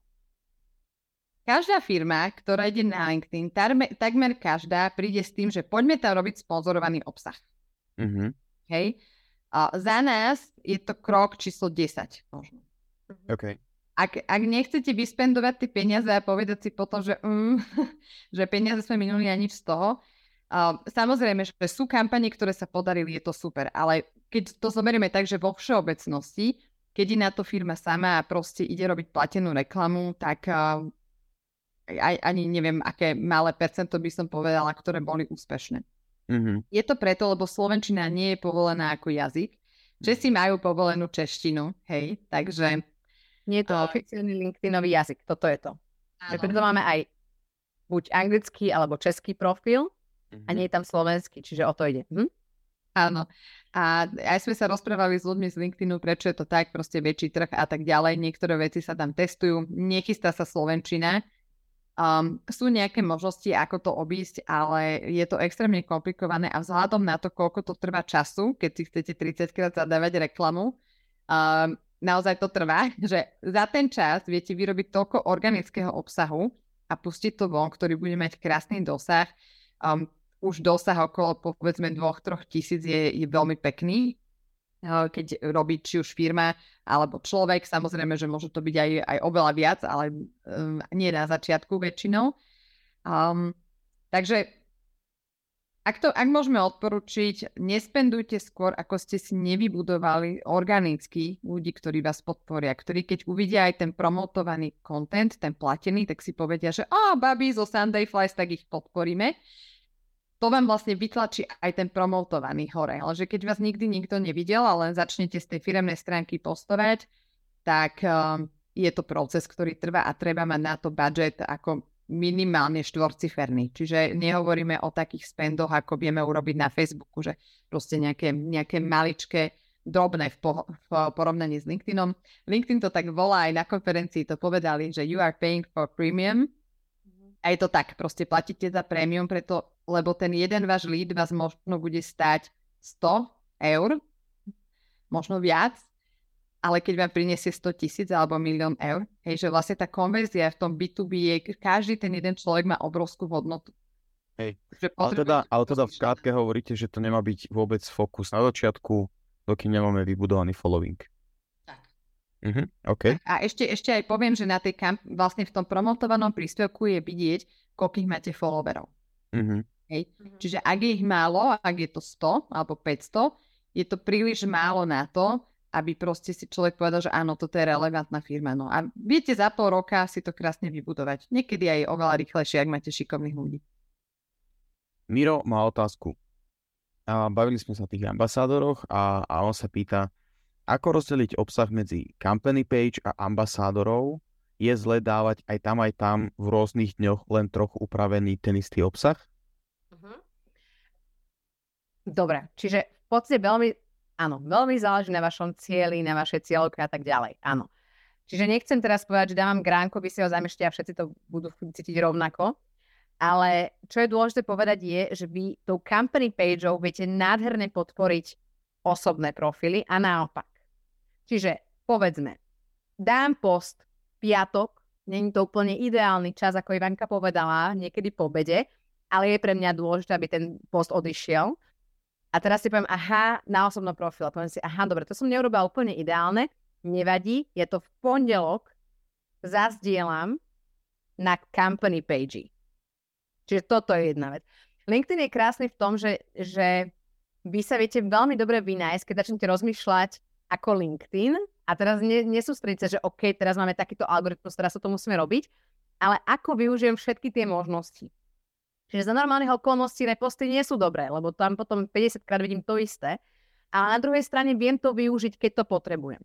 každá firma, ktorá ide na LinkedIn, tarme, takmer každá príde s tým, že poďme tam robiť sponzorovaný obsah. Mm-hmm. Hej? A za nás je to krok číslo 10 možno. Okay. Ak, ak nechcete vyspendovať tie peniaze a povedať si potom, že, mm, že peniaze sme minuli a nič z toho, uh, samozrejme, že sú kampane, ktoré sa podarili, je to super, ale keď to zoberieme tak, že vo všeobecnosti, keď je na to firma sama a proste ide robiť platenú reklamu, tak uh, aj, ani neviem, aké malé percento by som povedala, ktoré boli úspešné. Mm-hmm. Je to preto, lebo Slovenčina nie je povolená ako jazyk. Česi majú povolenú češtinu, hej, takže... Nie je to uh, oficiálny LinkedInový jazyk, toto je to. Preto máme aj buď anglický alebo český profil mm-hmm. a nie je tam slovenský, čiže o to ide. Hm? Áno. A aj sme sa rozprávali s ľuďmi z LinkedInu, prečo je to tak, proste väčší trh a tak ďalej. Niektoré veci sa tam testujú, nechystá sa Slovenčina. Um, sú nejaké možnosti, ako to obísť, ale je to extrémne komplikované a vzhľadom na to, koľko to trvá času, keď si chcete 30 krát zadávať reklamu, um, naozaj to trvá, že za ten čas viete vyrobiť toľko organického obsahu a pustiť to von, ktorý bude mať krásny dosah. Um, už dosah okolo povedzme 2-3 tisíc je, je veľmi pekný, keď robí či už firma alebo človek, samozrejme, že môže to byť aj, aj oveľa viac, ale um, nie na začiatku väčšinou. Um, takže ak, to, ak môžeme odporučiť, nespendujte skôr, ako ste si nevybudovali organicky ľudí, ktorí vás podporia, ktorí keď uvidia aj ten promotovaný content, ten platený, tak si povedia, že a babi zo Sunday Flies, tak ich podporíme to vám vlastne vytlačí aj ten promotovaný hore. Ale že keď vás nikdy nikto nevidel, ale začnete z tej firemnej stránky postovať, tak um, je to proces, ktorý trvá a treba mať na to budget ako minimálne štvorciferný. Čiže nehovoríme o takých spendoch, ako vieme urobiť na Facebooku, že proste nejaké, nejaké maličké drobné v, po, v porovnaní s LinkedInom. LinkedIn to tak volá aj na konferencii, to povedali, že you are paying for premium. A je to tak, proste platíte za prémium, preto lebo ten jeden váš lead vás možno bude stať 100 eur, možno viac, ale keď vám priniesie 100 tisíc alebo milión eur, hej, že vlastne tá konverzia v tom B2B je, každý ten jeden človek má obrovskú hodnotu. Hej, ale teda, ale teda v skratke hovoríte, že to nemá byť vôbec fokus na začiatku, dokým nemáme vybudovaný following. Tak. Uh-huh, okay. A ešte, ešte aj poviem, že na tej kamp- vlastne v tom promotovanom príspevku je vidieť, koľkých máte followerov. Uh-huh. Hej. Mm-hmm. Čiže ak je ich málo, ak je to 100 alebo 500, je to príliš málo na to, aby proste si človek povedal, že áno, toto je relevantná firma. No a viete za pol roka si to krásne vybudovať. Niekedy aj oveľa rýchlejšie, ak máte šikovných ľudí. Miro má otázku. A bavili sme sa o tých ambasádoroch a, a on sa pýta, ako rozdeliť obsah medzi company page a ambasádorov? Je zle dávať aj tam, aj tam v rôznych dňoch len trochu upravený ten istý obsah? Dobre, čiže v podstate veľmi, áno, veľmi záleží na vašom cieli, na vašej cieľovke a tak ďalej, áno. Čiže nechcem teraz povedať, že dávam gránko, vy si ho zamešťte a všetci to budú cítiť rovnako. Ale čo je dôležité povedať je, že vy tou company pageou viete nádherne podporiť osobné profily a naopak. Čiže povedzme, dám post piatok, není to úplne ideálny čas, ako Ivanka povedala, niekedy po obede, ale je pre mňa dôležité, aby ten post odišiel. A teraz si poviem, aha, na osobnom profile. Poviem si, aha, dobre, to som neurobila úplne ideálne, nevadí, je to v pondelok, zazdielam na company page. Čiže toto je jedna vec. LinkedIn je krásny v tom, že, že vy sa viete veľmi dobre vynájsť, keď začnete rozmýšľať ako LinkedIn a teraz ne, nesústrediť sa, že OK, teraz máme takýto algoritmus, teraz sa to musíme robiť, ale ako využijem všetky tie možnosti. Čiže za normálnych okolností reposty nie sú dobré, lebo tam potom 50 krát vidím to isté. Ale na druhej strane viem to využiť, keď to potrebujem.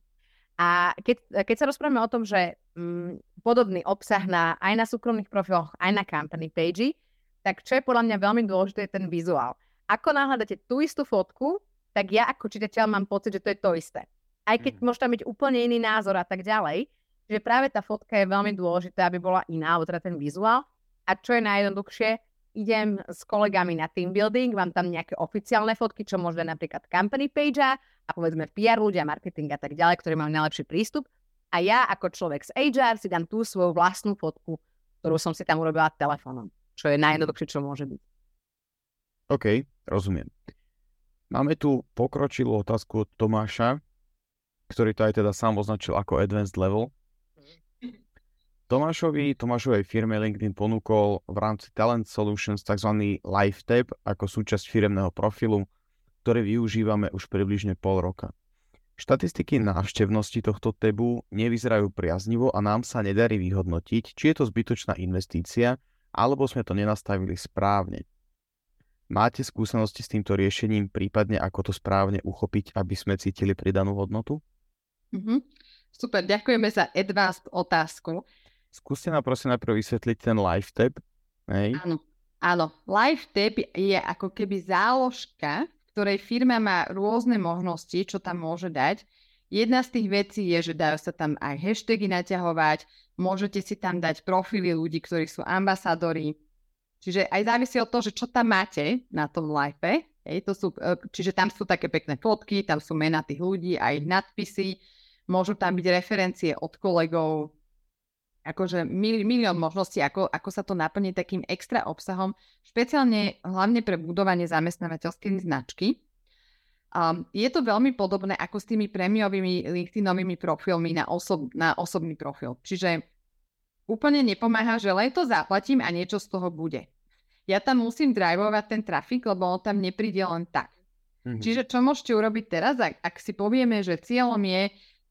A keď, keď sa rozprávame o tom, že mm, podobný obsah na, aj na súkromných profiloch, aj na company page, tak čo je podľa mňa veľmi dôležité, je ten vizuál. Ako náhle dáte tú istú fotku, tak ja ako čitateľ mám pocit, že to je to isté. Aj keď mm. môže tam byť úplne iný názor a tak ďalej. Že práve tá fotka je veľmi dôležitá, aby bola iná, alebo teda ten vizuál. A čo je najjednoduchšie, idem s kolegami na team building, mám tam nejaké oficiálne fotky, čo môže napríklad company page a povedzme PR ľudia, marketing a tak ďalej, ktorí majú najlepší prístup. A ja ako človek z HR si dám tú svoju vlastnú fotku, ktorú som si tam urobila telefónom, čo je najjednoduchšie, čo môže byť. OK, rozumiem. Máme tu pokročilú otázku od Tomáša, ktorý to aj teda sám označil ako advanced level. Tomášovi, Tomášovej firme LinkedIn ponúkol v rámci Talent Solutions tzv. Live Tab ako súčasť firemného profilu, ktorý využívame už približne pol roka. Štatistiky návštevnosti tohto tabu nevyzerajú priaznivo a nám sa nedarí vyhodnotiť, či je to zbytočná investícia, alebo sme to nenastavili správne. Máte skúsenosti s týmto riešením, prípadne ako to správne uchopiť, aby sme cítili pridanú hodnotu? Mm-hmm. Super, ďakujeme za advanced otázku. Skúste nám prosím najprv vysvetliť ten live tab. Hej. Áno, áno. Live tab je ako keby záložka, ktorej firma má rôzne možnosti, čo tam môže dať. Jedna z tých vecí je, že dajú sa tam aj hashtagy naťahovať, môžete si tam dať profily ľudí, ktorí sú ambasadori. Čiže aj závisí od toho, že čo tam máte na tom live. Hej, to sú, e, čiže tam sú také pekné fotky, tam sú mená tých ľudí, aj nadpisy, môžu tam byť referencie od kolegov, akože mil, milión možností, ako, ako sa to naplní takým extra obsahom, špeciálne hlavne pre budovanie zamestnávateľskej značky. Um, je to veľmi podobné ako s tými prémiovými LinkedInovými profilmi na, osob, na osobný profil. Čiže úplne nepomáha, že len to zaplatím a niečo z toho bude. Ja tam musím drivovať ten trafik, lebo on tam nepríde len tak. Mm-hmm. Čiže čo môžete urobiť teraz, ak, ak si povieme, že cieľom je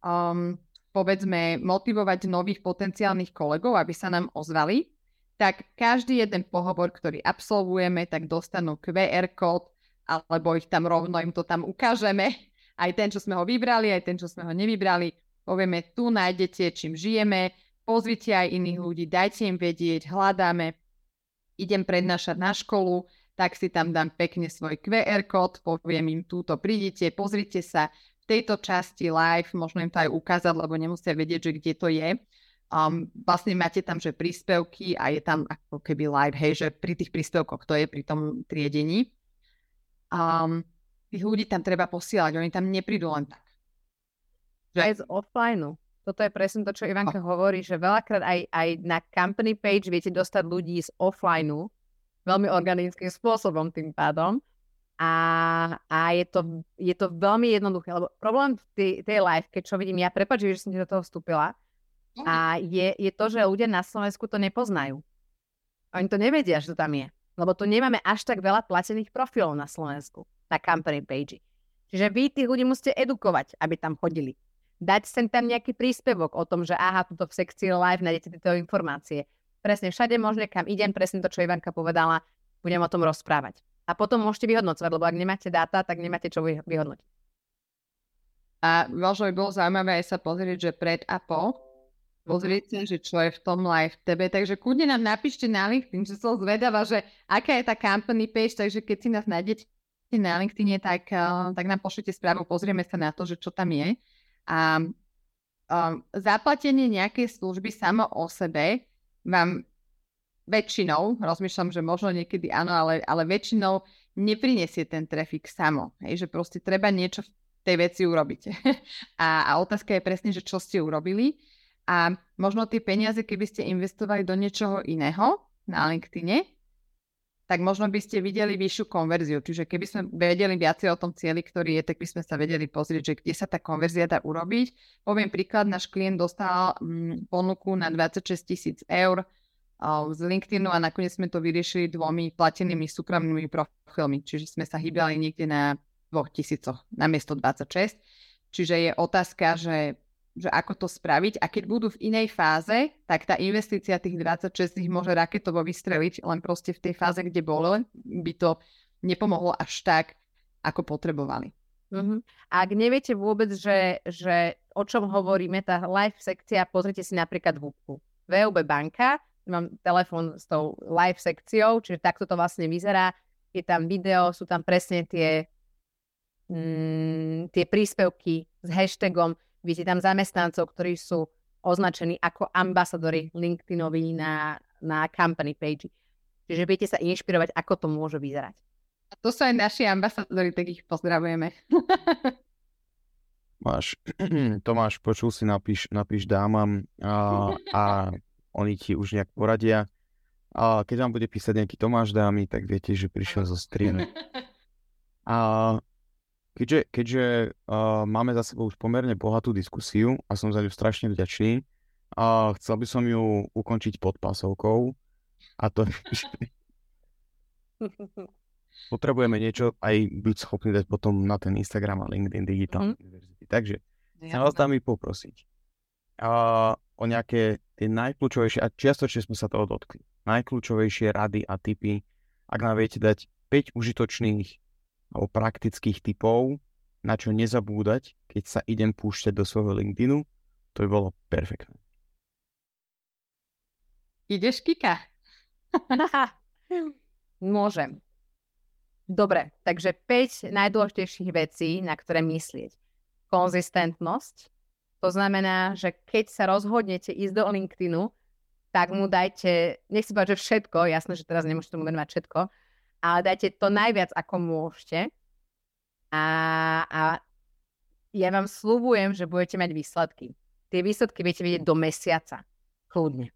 um, povedzme, motivovať nových potenciálnych kolegov, aby sa nám ozvali, tak každý jeden pohovor, ktorý absolvujeme, tak dostanú QR kód, alebo ich tam rovno im to tam ukážeme. Aj ten, čo sme ho vybrali, aj ten, čo sme ho nevybrali. Povieme, tu nájdete, čím žijeme, pozvite aj iných ľudí, dajte im vedieť, hľadáme, idem prednášať na školu, tak si tam dám pekne svoj QR kód, poviem im túto, prídite, pozrite sa, tejto časti live, možno im to aj ukázať, lebo nemusia vedieť, že kde to je. Um, vlastne máte tam, že príspevky a je tam ako keby live, hej, že pri tých príspevkoch to je pri tom triedení. Um, tých ľudí tam treba posielať, oni tam neprídu len tak. Že... Aj z offline. Toto je presne to, čo Ivanka oh. hovorí, že veľakrát aj, aj na company page viete dostať ľudí z offline veľmi organickým spôsobom tým pádom. A, a je, to, je to veľmi jednoduché, lebo problém v tej, tej live, keď čo vidím ja, prepáč, že som ti do toho vstúpila, a je, je to, že ľudia na Slovensku to nepoznajú. Oni to nevedia, že to tam je. Lebo tu nemáme až tak veľa platených profilov na Slovensku, na company page. Čiže vy tých ľudí musíte edukovať, aby tam chodili. Dať sem tam nejaký príspevok o tom, že aha, tuto v sekcii live nájdete tieto informácie. Presne všade možne, kam idem, presne to, čo Ivanka povedala, budem o tom rozprávať a potom môžete vyhodnocovať, lebo ak nemáte dáta, tak nemáte čo vyhodnotiť. A možno by bolo zaujímavé aj sa pozrieť, že pred a po. Pozrieť sa, že čo je v tom live tebe. Takže kľudne nám napíšte na LinkedIn, že som zvedavá, že aká je tá company page, takže keď si nás nájdete na LinkedIn, tak, uh, tak nám pošlite správu, pozrieme sa na to, že čo tam je. A um, zaplatenie nejakej služby samo o sebe vám väčšinou, rozmýšľam, že možno niekedy áno, ale, ale väčšinou neprinesie ten trafik samo. Hej, že proste treba niečo v tej veci urobiť. a, a otázka je presne, že čo ste urobili. A možno tie peniaze, keby ste investovali do niečoho iného na LinkedIne, tak možno by ste videli vyššiu konverziu. Čiže keby sme vedeli viacej o tom cieli, ktorý je, tak by sme sa vedeli pozrieť, že kde sa tá konverzia dá urobiť. Poviem príklad, náš klient dostal mm, ponuku na 26 tisíc eur z LinkedInu a nakoniec sme to vyriešili dvomi platenými súkromnými profilmi, čiže sme sa hýbali niekde na dvoch tisícoch na miesto 26. Čiže je otázka, že, že ako to spraviť a keď budú v inej fáze, tak tá investícia tých 26 ich môže raketovo vystreliť, len proste v tej fáze, kde bolo, by to nepomohlo až tak, ako potrebovali. Uh-huh. Ak neviete vôbec, že, že o čom hovoríme, tá live sekcia, pozrite si napríklad VUBku. VUB banka, mám telefón s tou live sekciou, čiže takto to vlastne vyzerá. je tam video, sú tam presne tie, mm, tie príspevky s hashtagom, vidíte tam zamestnancov, ktorí sú označení ako ambasadori LinkedInovi na, na company page. Čiže viete sa inšpirovať, ako to môže vyzerať. A to sú aj naši ambasadori, tak ich pozdravujeme. Máš, Tomáš, počul si, napíš, napíš dámam a, a oni ti už nejak poradia. A keď vám bude písať nejaký Tomáš dámy, tak viete, že prišiel zo streamu. A keďže, keďže uh, máme za sebou už pomerne bohatú diskusiu a som za ňu strašne vďačný, a chcel by som ju ukončiť pod pásovkou a to potrebujeme niečo aj byť schopný dať potom na ten Instagram a LinkedIn digitálnej mm. univerzity. Takže chcem vás tam poprosiť a, o nejaké tie najkľúčovejšie, a čiastočne sme sa toho dotkli, najkľúčovejšie rady a typy, ak nám viete dať 5 užitočných alebo praktických typov, na čo nezabúdať, keď sa idem púšťať do svojho LinkedInu, to by bolo perfektné. Ideš, Kika? Môžem. Dobre, takže 5 najdôležitejších vecí, na ktoré myslieť. Konzistentnosť, to znamená, že keď sa rozhodnete ísť do LinkedInu, tak mu dajte, nech si povedať, že všetko, jasné, že teraz nemôžete mu venovať všetko, ale dajte to najviac, ako môžete. A, a ja vám slúbujem, že budete mať výsledky. Tie výsledky viete vidieť do mesiaca. Kľudne.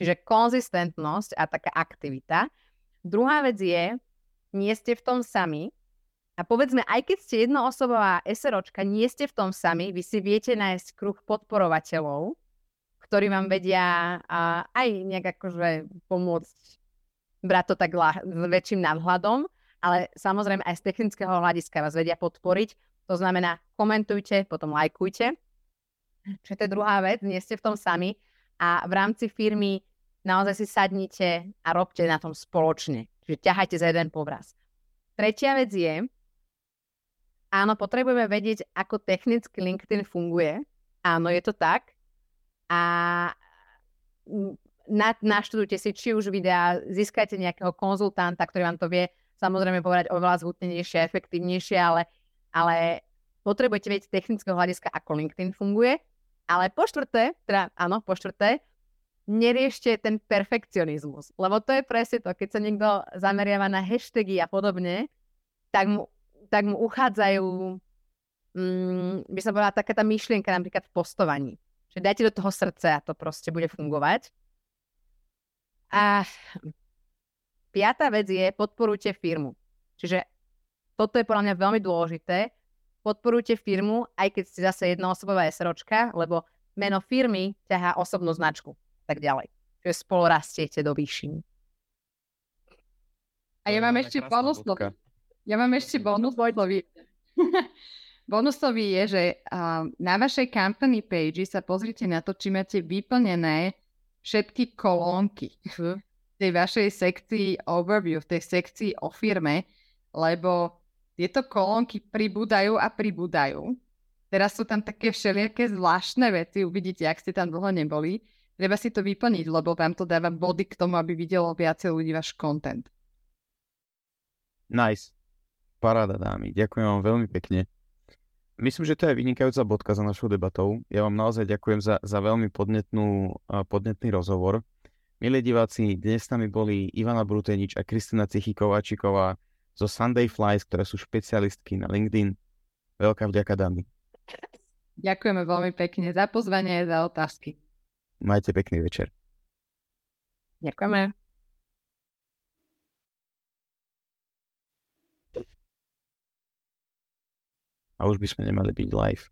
Čiže konzistentnosť a taká aktivita. Druhá vec je, nie ste v tom sami. A povedzme, aj keď ste jednoosobová SROčka, nie ste v tom sami, vy si viete nájsť kruh podporovateľov, ktorí vám vedia a, aj nejak akože pomôcť brať to tak s väčším nadhľadom, ale samozrejme aj z technického hľadiska vás vedia podporiť. To znamená, komentujte, potom lajkujte. To je druhá vec, nie ste v tom sami a v rámci firmy naozaj si sadnite a robte na tom spoločne. Čiže ťahajte za jeden povraz. Tretia vec je, áno, potrebujeme vedieť, ako technicky LinkedIn funguje. Áno, je to tak. A na, naštudujte si či už videá, získajte nejakého konzultanta, ktorý vám to vie samozrejme povedať oveľa zhutnejšie, efektívnejšie, ale, ale potrebujete vedieť technického hľadiska, ako LinkedIn funguje. Ale po štvrté, teda áno, po štvrté, neriešte ten perfekcionizmus. Lebo to je presne to, keď sa niekto zameriava na hashtagy a podobne, tak mu, tak mu uchádzajú, mm, by som povedala, taká tá myšlienka napríklad v postovaní. Že dajte do toho srdce a to proste bude fungovať. A piatá vec je, podporujte firmu. Čiže toto je podľa mňa veľmi dôležité. Podporujte firmu, aj keď ste zase jednoosobová SROčka, lebo meno firmy ťahá osobnú značku tak ďalej. Čiže spolu rastiete do výšin. A ja mám ešte bonusový. Ja mám ešte bonusový. bonusový je, že uh, na vašej company page sa pozrite na to, či máte vyplnené všetky kolónky v tej vašej sekcii overview, v tej sekcii o firme, lebo tieto kolónky pribúdajú a pribúdajú. Teraz sú tam také všelijaké zvláštne veci, uvidíte, ak ste tam dlho neboli. Treba si to vyplniť, lebo vám to dáva body k tomu, aby videlo viacej ľudí váš content. Nice. Paráda dámy. Ďakujem vám veľmi pekne. Myslím, že to je vynikajúca bodka za našou debatou. Ja vám naozaj ďakujem za, za veľmi podnetnú, podnetný rozhovor. Milí diváci, dnes s nami boli Ivana Brutenič a Kristina Cichikováčiková zo Sunday Flies, ktoré sú špecialistky na LinkedIn. Veľká vďaka dámy. Ďakujeme veľmi pekne za pozvanie a za otázky. Majte pekný večer. Ďakujeme. A už by sme nemali byť live.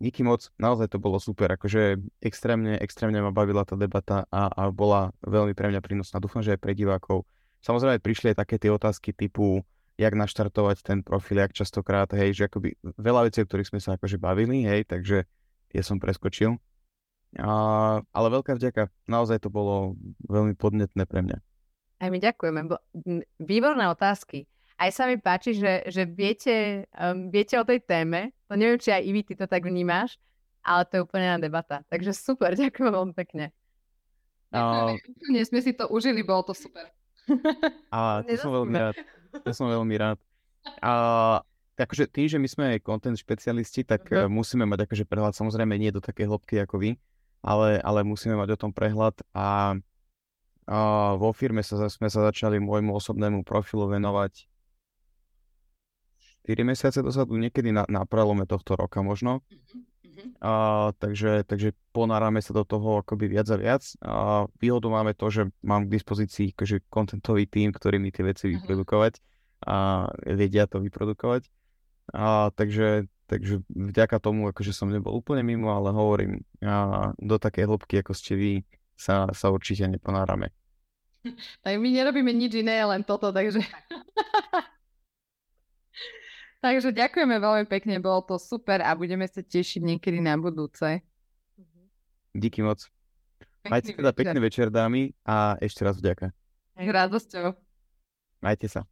Díky moc, naozaj to bolo super, akože extrémne, extrémne ma bavila tá debata a, a bola veľmi pre mňa prínosná. Dúfam, že aj pre divákov. Samozrejme prišli aj také tie otázky typu, jak naštartovať ten profil, jak častokrát, hej, že akoby veľa vecí, o ktorých sme sa akože bavili, hej, takže ja som preskočil. A, ale veľká vďaka, naozaj to bolo veľmi podnetné pre mňa. Aj my ďakujeme. Výborné otázky. Aj sa mi páči, že, že viete, um, viete o tej téme. To neviem, či aj Ivi, ty to tak vnímaš, ale to je úplne na debata. Takže super, ďakujem veľmi pekne. Uh... sme si to užili, bolo to super. A to som veľmi rád. To som veľmi rád. A akože tým, že my sme content špecialisti, tak uh-huh. musíme mať akože prehľad, samozrejme nie do takej hĺbky ako vy, ale, ale musíme mať o tom prehľad a, a vo firme sa, sme sa začali môjmu osobnému profilu venovať 4 mesiace dozadu, niekedy na, na prelome tohto roka možno. Uh-huh. A, takže, takže ponárame sa do toho akoby viac a viac. A výhodu máme to, že mám k dispozícii akože kontentový tým, ktorý mi tie veci uh-huh. vyprodukovať a vedia to vyprodukovať. A, takže, takže vďaka tomu, akože som nebol úplne mimo, ale hovorím, a do takej hĺbky, ako ste vy, sa, sa určite neponárame. Tak my nerobíme nič iné, len toto, takže... Takže ďakujeme veľmi pekne, bolo to super a budeme sa tešiť niekedy na budúce. Díky moc. Pekný Majte teda večer. pekný večer, dámy, a ešte raz vďaka. Radosťou. Majte sa.